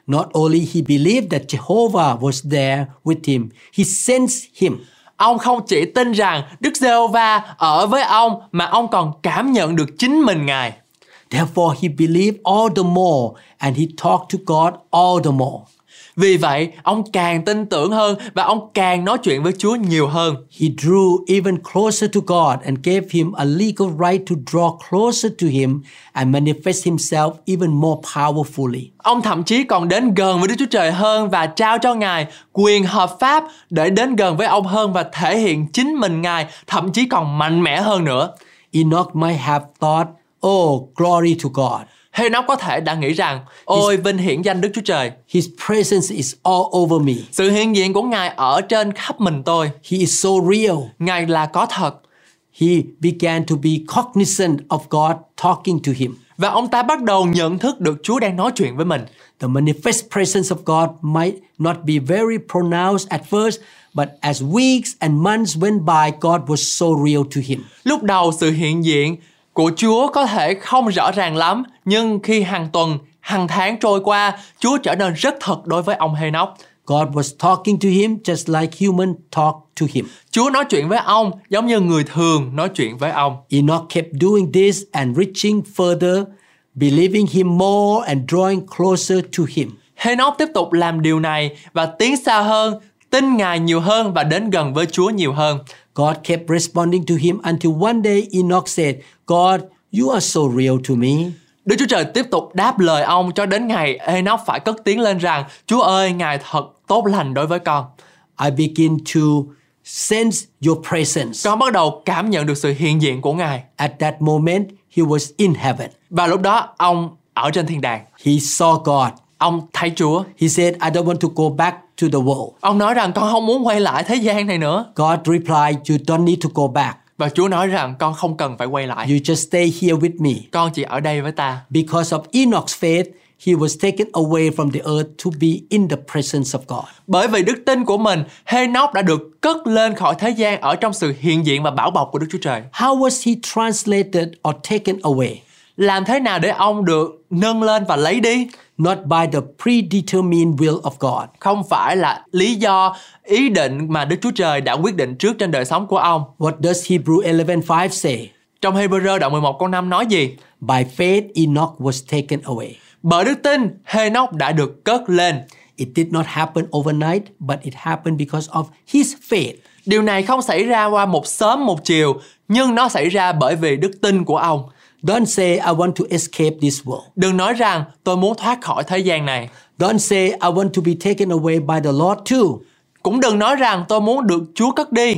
S3: Not only he believed that Jehovah was there with him, he sensed him.
S4: Ông không chỉ tin rằng Đức Giê-hô-va ở với ông mà ông còn cảm nhận được chính mình Ngài.
S3: Therefore, he believed all the more and he talked to God all the more.
S4: Vì vậy, ông càng tin tưởng hơn và ông càng nói chuyện với Chúa nhiều hơn.
S3: He drew even closer to God and gave him a legal right to draw closer to him and manifest himself even more powerfully.
S4: Ông thậm chí còn đến gần với Đức Chúa Trời hơn và trao cho Ngài quyền hợp pháp để đến gần với ông hơn và thể hiện chính mình Ngài, thậm chí còn mạnh mẽ hơn nữa.
S3: Enoch might have thought, oh, glory to God.
S4: Henoch có thể đã nghĩ rằng, ôi vinh hiển danh Đức Chúa Trời,
S3: His presence is all over me.
S4: sự hiện diện của Ngài ở trên khắp mình tôi.
S3: He is so real.
S4: Ngài là có thật.
S3: He began to be cognizant of God talking to him.
S4: Và ông ta bắt đầu nhận thức được Chúa đang nói chuyện với mình.
S3: The manifest presence of God might not be very pronounced at first, but as weeks and months went by, God was so real to him.
S4: Lúc đầu sự hiện diện của Chúa có thể không rõ ràng lắm, nhưng khi hàng tuần, hàng tháng trôi qua, Chúa trở nên rất thật đối với ông Henoch.
S3: God was talking to him just like human talk to him.
S4: Chúa nói chuyện với ông giống như người thường nói chuyện với ông.
S3: Enoch kept doing this and reaching further, believing him more and drawing closer to him.
S4: Henoch tiếp tục làm điều này và tiến xa hơn, tin Ngài nhiều hơn và đến gần với Chúa nhiều hơn.
S3: God kept responding to him until one day Enoch said, God, you are so real to me.
S4: Đức Chúa Trời tiếp tục đáp lời ông cho đến ngày Enoch phải cất tiếng lên rằng Chúa ơi, Ngài thật tốt lành đối với con.
S3: I begin to sense your presence.
S4: Con bắt đầu cảm nhận được sự hiện diện của Ngài.
S3: At that moment, he was in heaven.
S4: Và lúc đó ông ở trên thiên đàng.
S3: He saw God.
S4: Ông thấy Chúa.
S3: He said, I don't want to go back to the world.
S4: Ông nói rằng con không muốn quay lại thế gian này nữa.
S3: God replied, You don't need to go back.
S4: Và Chúa nói rằng con không cần phải quay lại.
S3: You just stay here with me.
S4: Con chỉ ở đây với ta.
S3: Because of Enoch's faith, he was taken away from the earth to be in the presence of God.
S4: Bởi vì đức tin của mình, Henoch đã được cất lên khỏi thế gian ở trong sự hiện diện và bảo bọc của Đức Chúa Trời.
S3: How was he translated or taken away?
S4: Làm thế nào để ông được nâng lên và lấy đi?
S3: Not by the predetermined will of God.
S4: Không phải là lý do ý định mà Đức Chúa Trời đã quyết định trước trên đời sống của ông.
S3: What does Hebrew 11:5 say?
S4: Trong Hebrew đoạn 11 câu 5 nói gì?
S3: By faith Enoch was taken away.
S4: Bởi đức tin, Henoch đã được cất lên.
S3: It did not happen overnight, but it happened because of his faith.
S4: Điều này không xảy ra qua một sớm một chiều, nhưng nó xảy ra bởi vì đức tin của ông.
S3: Don't say I want to escape this world.
S4: Đừng nói rằng tôi muốn thoát khỏi thế gian này.
S3: Don't say I want to be taken away by the Lord too.
S4: Cũng đừng nói rằng tôi muốn được Chúa cất đi.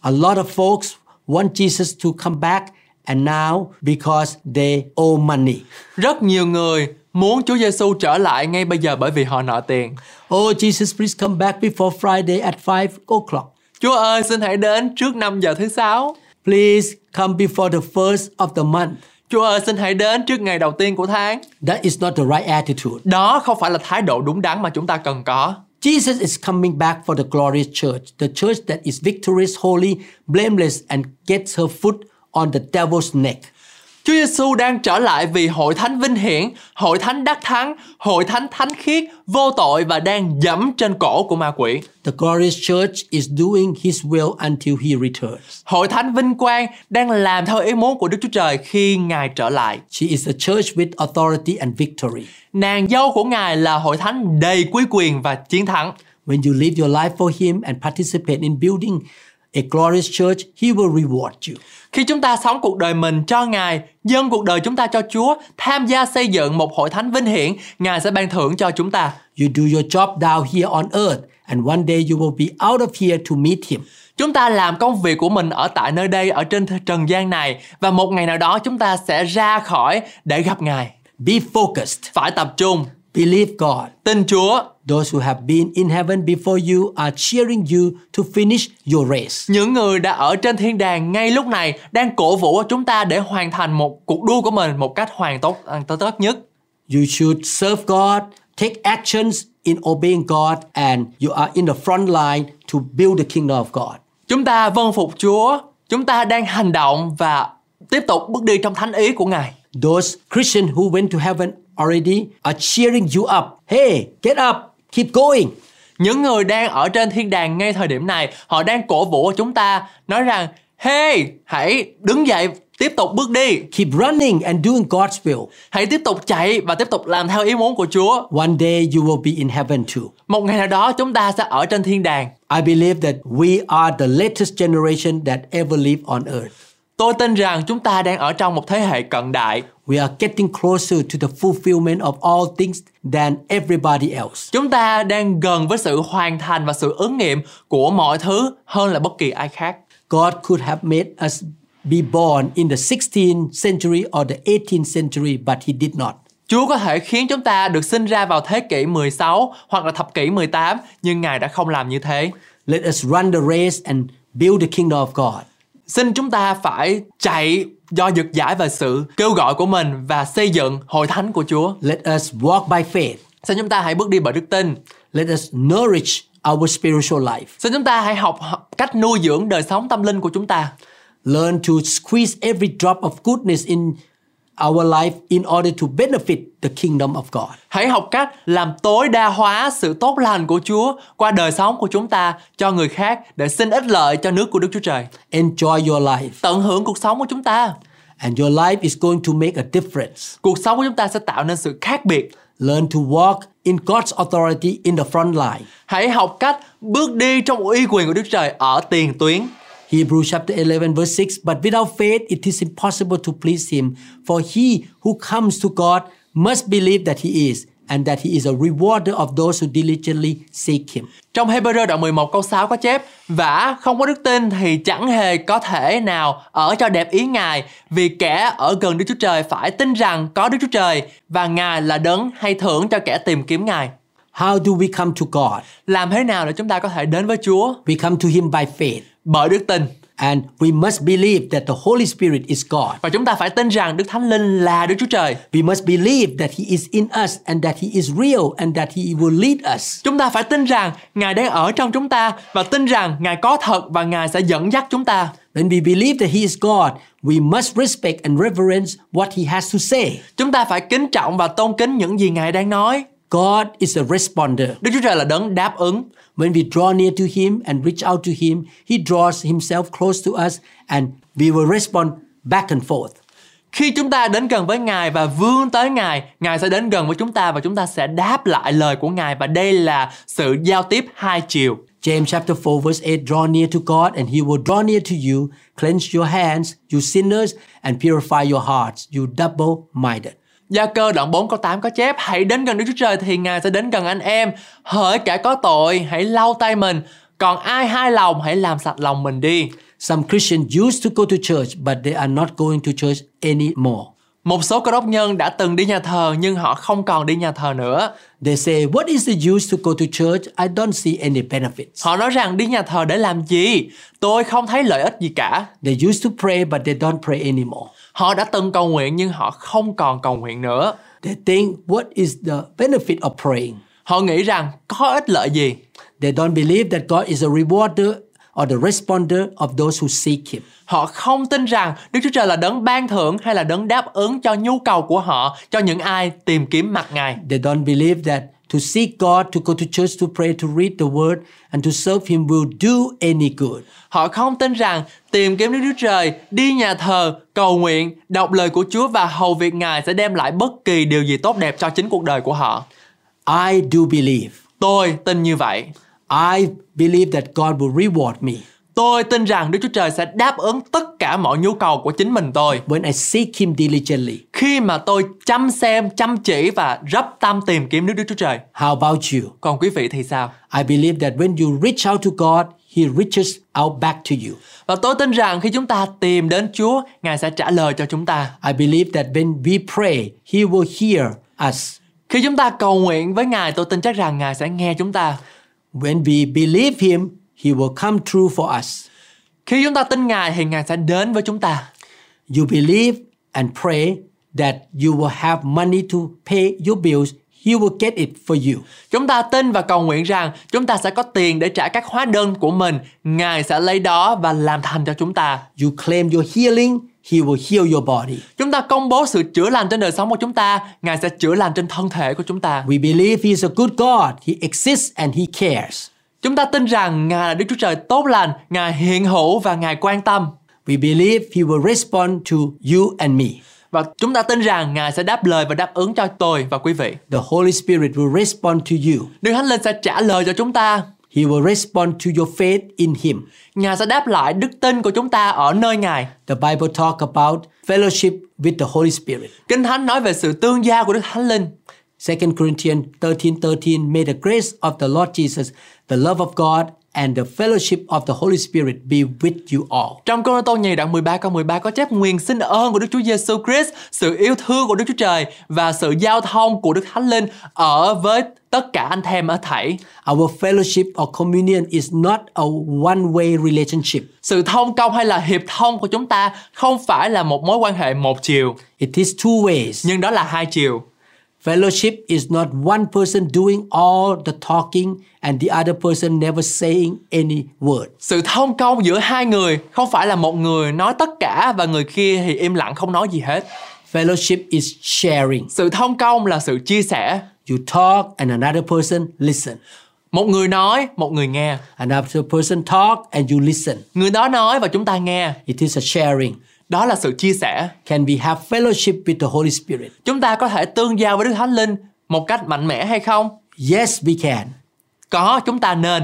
S3: A lot of folks want Jesus to come back and now because they owe money.
S4: Rất nhiều người muốn Chúa Giêsu trở lại ngay bây giờ bởi vì họ nợ tiền.
S3: Oh Jesus, please come back before Friday at 5 o'clock.
S4: Chúa ơi, xin hãy đến trước 5 giờ thứ sáu.
S3: Please come before the first of the month.
S4: Chúa ơi, xin hãy đến trước ngày đầu tiên của tháng.
S3: That is not the right attitude.
S4: Đó không phải là thái độ đúng đắn mà chúng ta cần có.
S3: Jesus is coming back for the glorious church, the church that is victorious, holy, blameless, and gets her foot on the devil's neck.
S4: Chúa Giêsu đang trở lại vì hội thánh vinh hiển, hội thánh đắc thắng, hội thánh thánh khiết, vô tội và đang dẫm trên cổ của ma quỷ.
S3: The glorious church is doing his will until he returns.
S4: Hội thánh vinh quang đang làm theo ý muốn của Đức Chúa Trời khi Ngài trở lại.
S3: She is a church with authority and victory.
S4: Nàng dâu của Ngài là hội thánh đầy quý quyền và chiến thắng.
S3: When you live your life for him and participate in building a glorious church, he will reward you.
S4: Khi chúng ta sống cuộc đời mình cho Ngài, dâng cuộc đời chúng ta cho Chúa, tham gia xây dựng một hội thánh vinh hiển, Ngài sẽ ban thưởng cho chúng ta.
S3: You do your job down here on earth, and one day you will be out of here to meet him.
S4: Chúng ta làm công việc của mình ở tại nơi đây, ở trên trần gian này và một ngày nào đó chúng ta sẽ ra khỏi để gặp Ngài.
S3: Be focused.
S4: phải tập trung,
S3: Believe God.
S4: tin Chúa.
S3: Those who have been in heaven before you are cheering you to finish your race.
S4: Những người đã ở trên thiên đàng ngay lúc này đang cổ vũ chúng ta để hoàn thành một cuộc đua của mình một cách hoàn tốt tốt tốt nhất.
S3: You should serve God, take actions in obeying God, and you are in the front line to build the kingdom of God.
S4: Chúng ta vâng phục Chúa, chúng ta đang hành động và tiếp tục bước đi trong thánh ý của Ngài.
S3: Those Christians who went to heaven already are cheering you up. Hey, get up, keep going.
S4: Những người đang ở trên thiên đàng ngay thời điểm này, họ đang cổ vũ chúng ta nói rằng Hey, hãy đứng dậy, tiếp tục bước đi.
S3: Keep running and doing God's will.
S4: Hãy tiếp tục chạy và tiếp tục làm theo ý muốn của Chúa.
S3: One day you will be in heaven too.
S4: Một ngày nào đó chúng ta sẽ ở trên thiên đàng.
S3: I believe that we are the latest generation that ever lived on earth.
S4: Tôi tin rằng chúng ta đang ở trong một thế hệ cận đại.
S3: We are getting closer to the fulfillment of all things than everybody else.
S4: Chúng ta đang gần với sự hoàn thành và sự ứng nghiệm của mọi thứ hơn là bất kỳ ai khác.
S3: God could have made us be born in the 16th century or the 18th century, but He did not.
S4: Chúa có thể khiến chúng ta được sinh ra vào thế kỷ 16 hoặc là thập kỷ 18, nhưng Ngài đã không làm như thế.
S3: Let us run the race and build the kingdom of God.
S4: Xin chúng ta phải chạy do dực giải về sự kêu gọi của mình và xây dựng hội thánh của Chúa.
S3: Let us walk by faith.
S4: Xin chúng ta hãy bước đi bởi đức tin.
S3: Let us nourish our spiritual life.
S4: Xin chúng ta hãy học cách nuôi dưỡng đời sống tâm linh của chúng ta.
S3: Learn to squeeze every drop of goodness in our life in order to benefit the kingdom of God.
S4: Hãy học cách làm tối đa hóa sự tốt lành của Chúa qua đời sống của chúng ta cho người khác để xin ích lợi cho nước của Đức Chúa Trời.
S3: Enjoy your life,
S4: Tận hưởng cuộc sống của chúng ta.
S3: and your life is going to make a difference.
S4: Cuộc sống của chúng ta sẽ tạo nên sự khác biệt.
S3: Learn to walk in God's authority in the front line.
S4: Hãy học cách bước đi trong uy quyền của Đức Trời ở tiền tuyến.
S3: Hebrews chapter 11 verse 6 But without faith it is impossible to please him for he who comes to God must believe that he is and that he is a rewarder of those who diligently seek him.
S4: Trong Hebrew đoạn 11 câu 6 có chép Vả không có đức tin thì chẳng hề có thể nào ở cho đẹp ý Ngài Vì kẻ ở gần Đức Chúa Trời phải tin rằng có Đức Chúa Trời Và Ngài là đấng hay thưởng cho kẻ tìm kiếm Ngài
S3: How do we come to God?
S4: Làm thế nào để chúng ta có thể đến với Chúa?
S3: We come to him by faith
S4: Bởi đức tin
S3: and we must believe that the Holy Spirit is God.
S4: Và chúng ta phải tin rằng Đức Thánh Linh là Đức Chúa Trời
S3: We must believe that he is in us and that he is real and that he will lead us.
S4: Chúng ta phải tin rằng Ngài đang ở trong chúng ta Và tin rằng Ngài có thật và Ngài sẽ dẫn dắt chúng ta
S3: When we believe that he is God, we must respect and reverence what he has to say.
S4: Chúng ta phải kính trọng và tôn kính những gì Ngài đang nói
S3: God is a responder.
S4: Đức Chúa Trời là đấng đáp ứng
S3: When we draw near to Him and reach out to Him, He draws Himself close to us and we will respond back and forth.
S4: Khi chúng ta đến gần với Ngài và vươn tới Ngài, Ngài sẽ đến gần với chúng ta và chúng ta sẽ đáp lại lời của Ngài và đây là sự giao tiếp hai chiều.
S3: James chapter 4 verse 8 Draw near to God and He will draw near to you. Cleanse your hands, you sinners, and purify your hearts, you double minded.
S4: Gia cơ đoạn 4 câu 8 có chép Hãy đến gần Đức Chúa Trời thì Ngài sẽ đến gần anh em Hỡi cả có tội hãy lau tay mình Còn ai hai lòng hãy làm sạch lòng mình đi
S3: Some Christians used to go to church, but they are not going to church anymore.
S4: Một số cơ đốc nhân đã từng đi nhà thờ nhưng họ không còn đi nhà thờ nữa
S3: They say, What is the use to go to church? I don't see any benefits.
S4: Họ nói rằng đi nhà thờ để làm gì Tôi không thấy lợi ích gì cả
S3: They used to pray, but they don't pray anymore.
S4: Họ đã từng cầu nguyện nhưng họ không còn cầu nguyện nữa
S3: They think, What is the benefit of praying?
S4: Họ nghĩ rằng có ích lợi gì
S3: They don't believe that God is a rewarder or the responder of those who seek Him.
S4: Họ không tin rằng Đức Chúa Trời là đấng ban thưởng hay là đấng đáp ứng cho nhu cầu của họ cho những ai tìm kiếm mặt Ngài.
S3: They don't believe that to seek God, to go to church, to pray, to read the Word, and to serve Him will do any good.
S4: Họ không tin rằng tìm kiếm Đức Chúa Trời, đi nhà thờ, cầu nguyện, đọc lời của Chúa và hầu việc Ngài sẽ đem lại bất kỳ điều gì tốt đẹp cho chính cuộc đời của họ.
S3: I do believe.
S4: Tôi tin như vậy.
S3: I believe that God will reward me
S4: Tôi tin rằng Đức Chúa Trời sẽ đáp ứng tất cả mọi nhu cầu của chính mình tôi.
S3: when I seek Him diligently.
S4: Khi mà tôi chăm xem, chăm chỉ và rắp tâm tìm kiếm Đức Chúa Trời.
S3: How about you?
S4: Còn quý vị thì sao?
S3: I believe that when you reach out to God, He reaches out back to you.
S4: Và tôi tin rằng khi chúng ta tìm đến Chúa, Ngài sẽ trả lời cho chúng ta.
S3: I believe that when we pray, He will hear us.
S4: Khi chúng ta cầu nguyện với Ngài, tôi tin chắc rằng Ngài sẽ nghe chúng ta.
S3: When we believe Him, He will come true for us.
S4: Khi chúng ta tin Ngài thì Ngài sẽ đến với chúng ta.
S3: You believe and pray that you will have money to pay your bills, He will get it for you.
S4: Chúng ta tin và cầu nguyện rằng chúng ta sẽ có tiền để trả các hóa đơn của mình. Ngài sẽ lấy đó và làm thành cho chúng ta.
S3: You claim your healing, He will heal your body.
S4: Chúng ta công bố sự chữa lành trên đời sống của chúng ta. Ngài sẽ chữa lành trên thân thể của chúng ta.
S3: We believe He is a good God, He exists and He cares.
S4: Chúng ta tin rằng Ngài là Đức Chúa Trời tốt lành, Ngài hiện hữu và Ngài quan tâm.
S3: We believe He will respond to you and me.
S4: Và chúng ta tin rằng Ngài sẽ đáp lời và đáp ứng cho tôi và quý vị.
S3: The Holy Spirit will respond to you.
S4: Đức Thánh Linh sẽ trả lời cho chúng ta.
S3: He will respond to your faith in Him.
S4: Ngài sẽ đáp lại đức tin của chúng ta ở nơi Ngài.
S3: The Bible talk about fellowship with the Holy Spirit.
S4: Kinh Thánh nói về sự tương giao của Đức Thánh Linh.
S3: 2 Corinthians 13:13 May the grace of the Lord Jesus, the love of God and the fellowship of the Holy Spirit be with you all.
S4: Trong Cô Tô nhì đoạn 13 câu 13 có chép nguyện xin ơn của Đức Chúa Giêsu Christ, sự yêu thương của Đức Chúa Trời và sự giao thông của Đức Thánh Linh ở với tất cả anh em ở thảy.
S3: Our fellowship or communion is not a one-way relationship.
S4: Sự thông công hay là hiệp thông của chúng ta không phải là một mối quan hệ một chiều,
S3: It is two ways.
S4: nhưng đó là hai chiều.
S3: Fellowship is not one person doing all the talking and the other person never saying any word.
S4: Sự thông công giữa hai người không phải là một người nói tất cả và người kia thì im lặng không nói gì hết.
S3: Fellowship is sharing.
S4: Sự thông công là sự chia sẻ.
S3: You talk and another person listen.
S4: Một người nói, một người nghe.
S3: Another person talk and you listen.
S4: Người đó nói và chúng ta nghe.
S3: It is a sharing.
S4: Đó là sự chia sẻ.
S3: Can we have fellowship with the Holy Spirit?
S4: Chúng ta có thể tương giao với Đức Thánh Linh một cách mạnh mẽ hay không?
S3: Yes, we can.
S4: Có, chúng ta nên.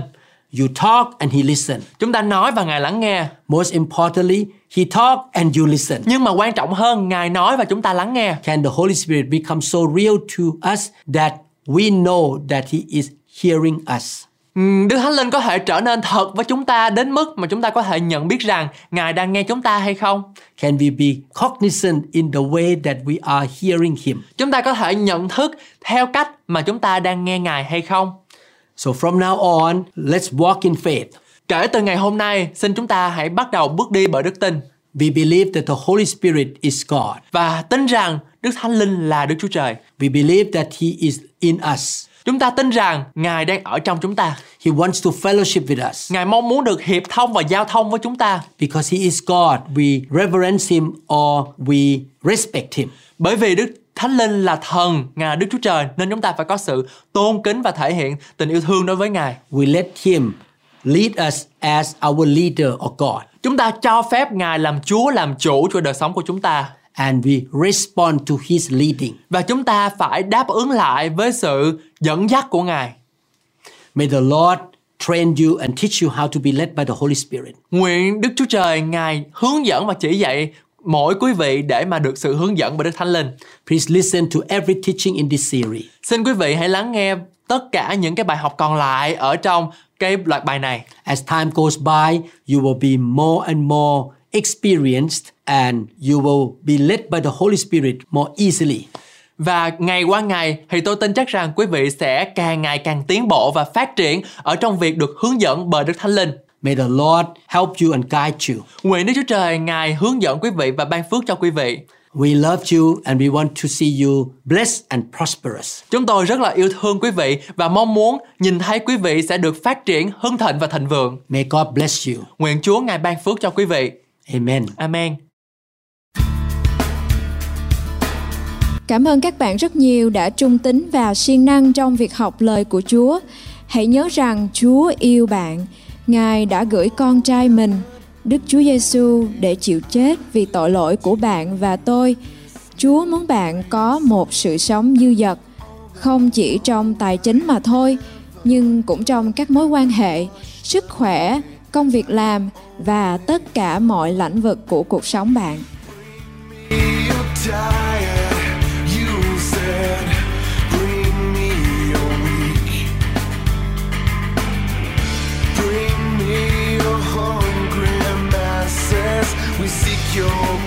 S3: You talk and he listen.
S4: Chúng ta nói và Ngài lắng nghe.
S3: Most importantly, he talk and you listen.
S4: Nhưng mà quan trọng hơn, Ngài nói và chúng ta lắng nghe.
S3: Can the Holy Spirit become so real to us that we know that he is hearing us?
S4: Đức Thánh Linh có thể trở nên thật với chúng ta đến mức mà chúng ta có thể nhận biết rằng Ngài đang nghe chúng ta hay không?
S3: Can we be cognizant in the way that we are hearing him?
S4: Chúng ta có thể nhận thức theo cách mà chúng ta đang nghe Ngài hay không?
S3: So from now on, let's walk in faith.
S4: Kể từ ngày hôm nay, xin chúng ta hãy bắt đầu bước đi bởi đức tin
S3: We believe that the Holy Spirit is God.
S4: và tin rằng Đức Thánh Linh là Đức Chúa Trời.
S3: We believe that he is in us.
S4: Chúng ta tin rằng Ngài đang ở trong chúng ta.
S3: He wants to fellowship with us.
S4: Ngài mong muốn được hiệp thông và giao thông với chúng ta.
S3: Because he is God, we reverence him or we respect him.
S4: Bởi vì Đức Thánh Linh là thần, Ngài Đức Chúa Trời nên chúng ta phải có sự tôn kính và thể hiện tình yêu thương đối với Ngài.
S3: We let him lead us as our leader or God.
S4: Chúng ta cho phép Ngài làm Chúa, làm chủ cho đời sống của chúng ta.
S3: And we respond to his leading.
S4: Và chúng ta phải đáp ứng lại với sự dẫn dắt của Ngài.
S3: May the Lord train you and teach you how to be led by the Holy Spirit.
S4: Nguyện Đức Chúa Trời Ngài hướng dẫn và chỉ dạy mỗi quý vị để mà được sự hướng dẫn bởi Đức Thánh Linh.
S3: Please listen to every teaching in this series.
S4: Xin quý vị hãy lắng nghe tất cả những cái bài học còn lại ở trong cái loạt bài này.
S3: As time goes by, you will be more and more experienced and you will be led by the Holy Spirit more easily.
S4: Và ngày qua ngày thì tôi tin chắc rằng quý vị sẽ càng ngày càng tiến bộ và phát triển ở trong việc được hướng dẫn bởi Đức Thánh Linh.
S3: May the Lord help you and guide you.
S4: Nguyện Đức Chúa Trời Ngài hướng dẫn quý vị và ban phước cho quý vị.
S3: We love you and we want to see you blessed and prosperous.
S4: Chúng tôi rất là yêu thương quý vị và mong muốn nhìn thấy quý vị sẽ được phát triển hưng thịnh và thịnh vượng.
S3: May God bless you.
S4: Nguyện Chúa Ngài ban phước cho quý vị.
S3: Amen.
S4: Amen.
S1: Cảm ơn các bạn rất nhiều đã trung tín và siêng năng trong việc học lời của Chúa. Hãy nhớ rằng Chúa yêu bạn. Ngài đã gửi con trai mình, Đức Chúa Giêsu để chịu chết vì tội lỗi của bạn và tôi. Chúa muốn bạn có một sự sống dư dật, không chỉ trong tài chính mà thôi, nhưng cũng trong các mối quan hệ, sức khỏe, công việc làm và tất cả mọi lĩnh vực của cuộc sống bạn.
S2: Your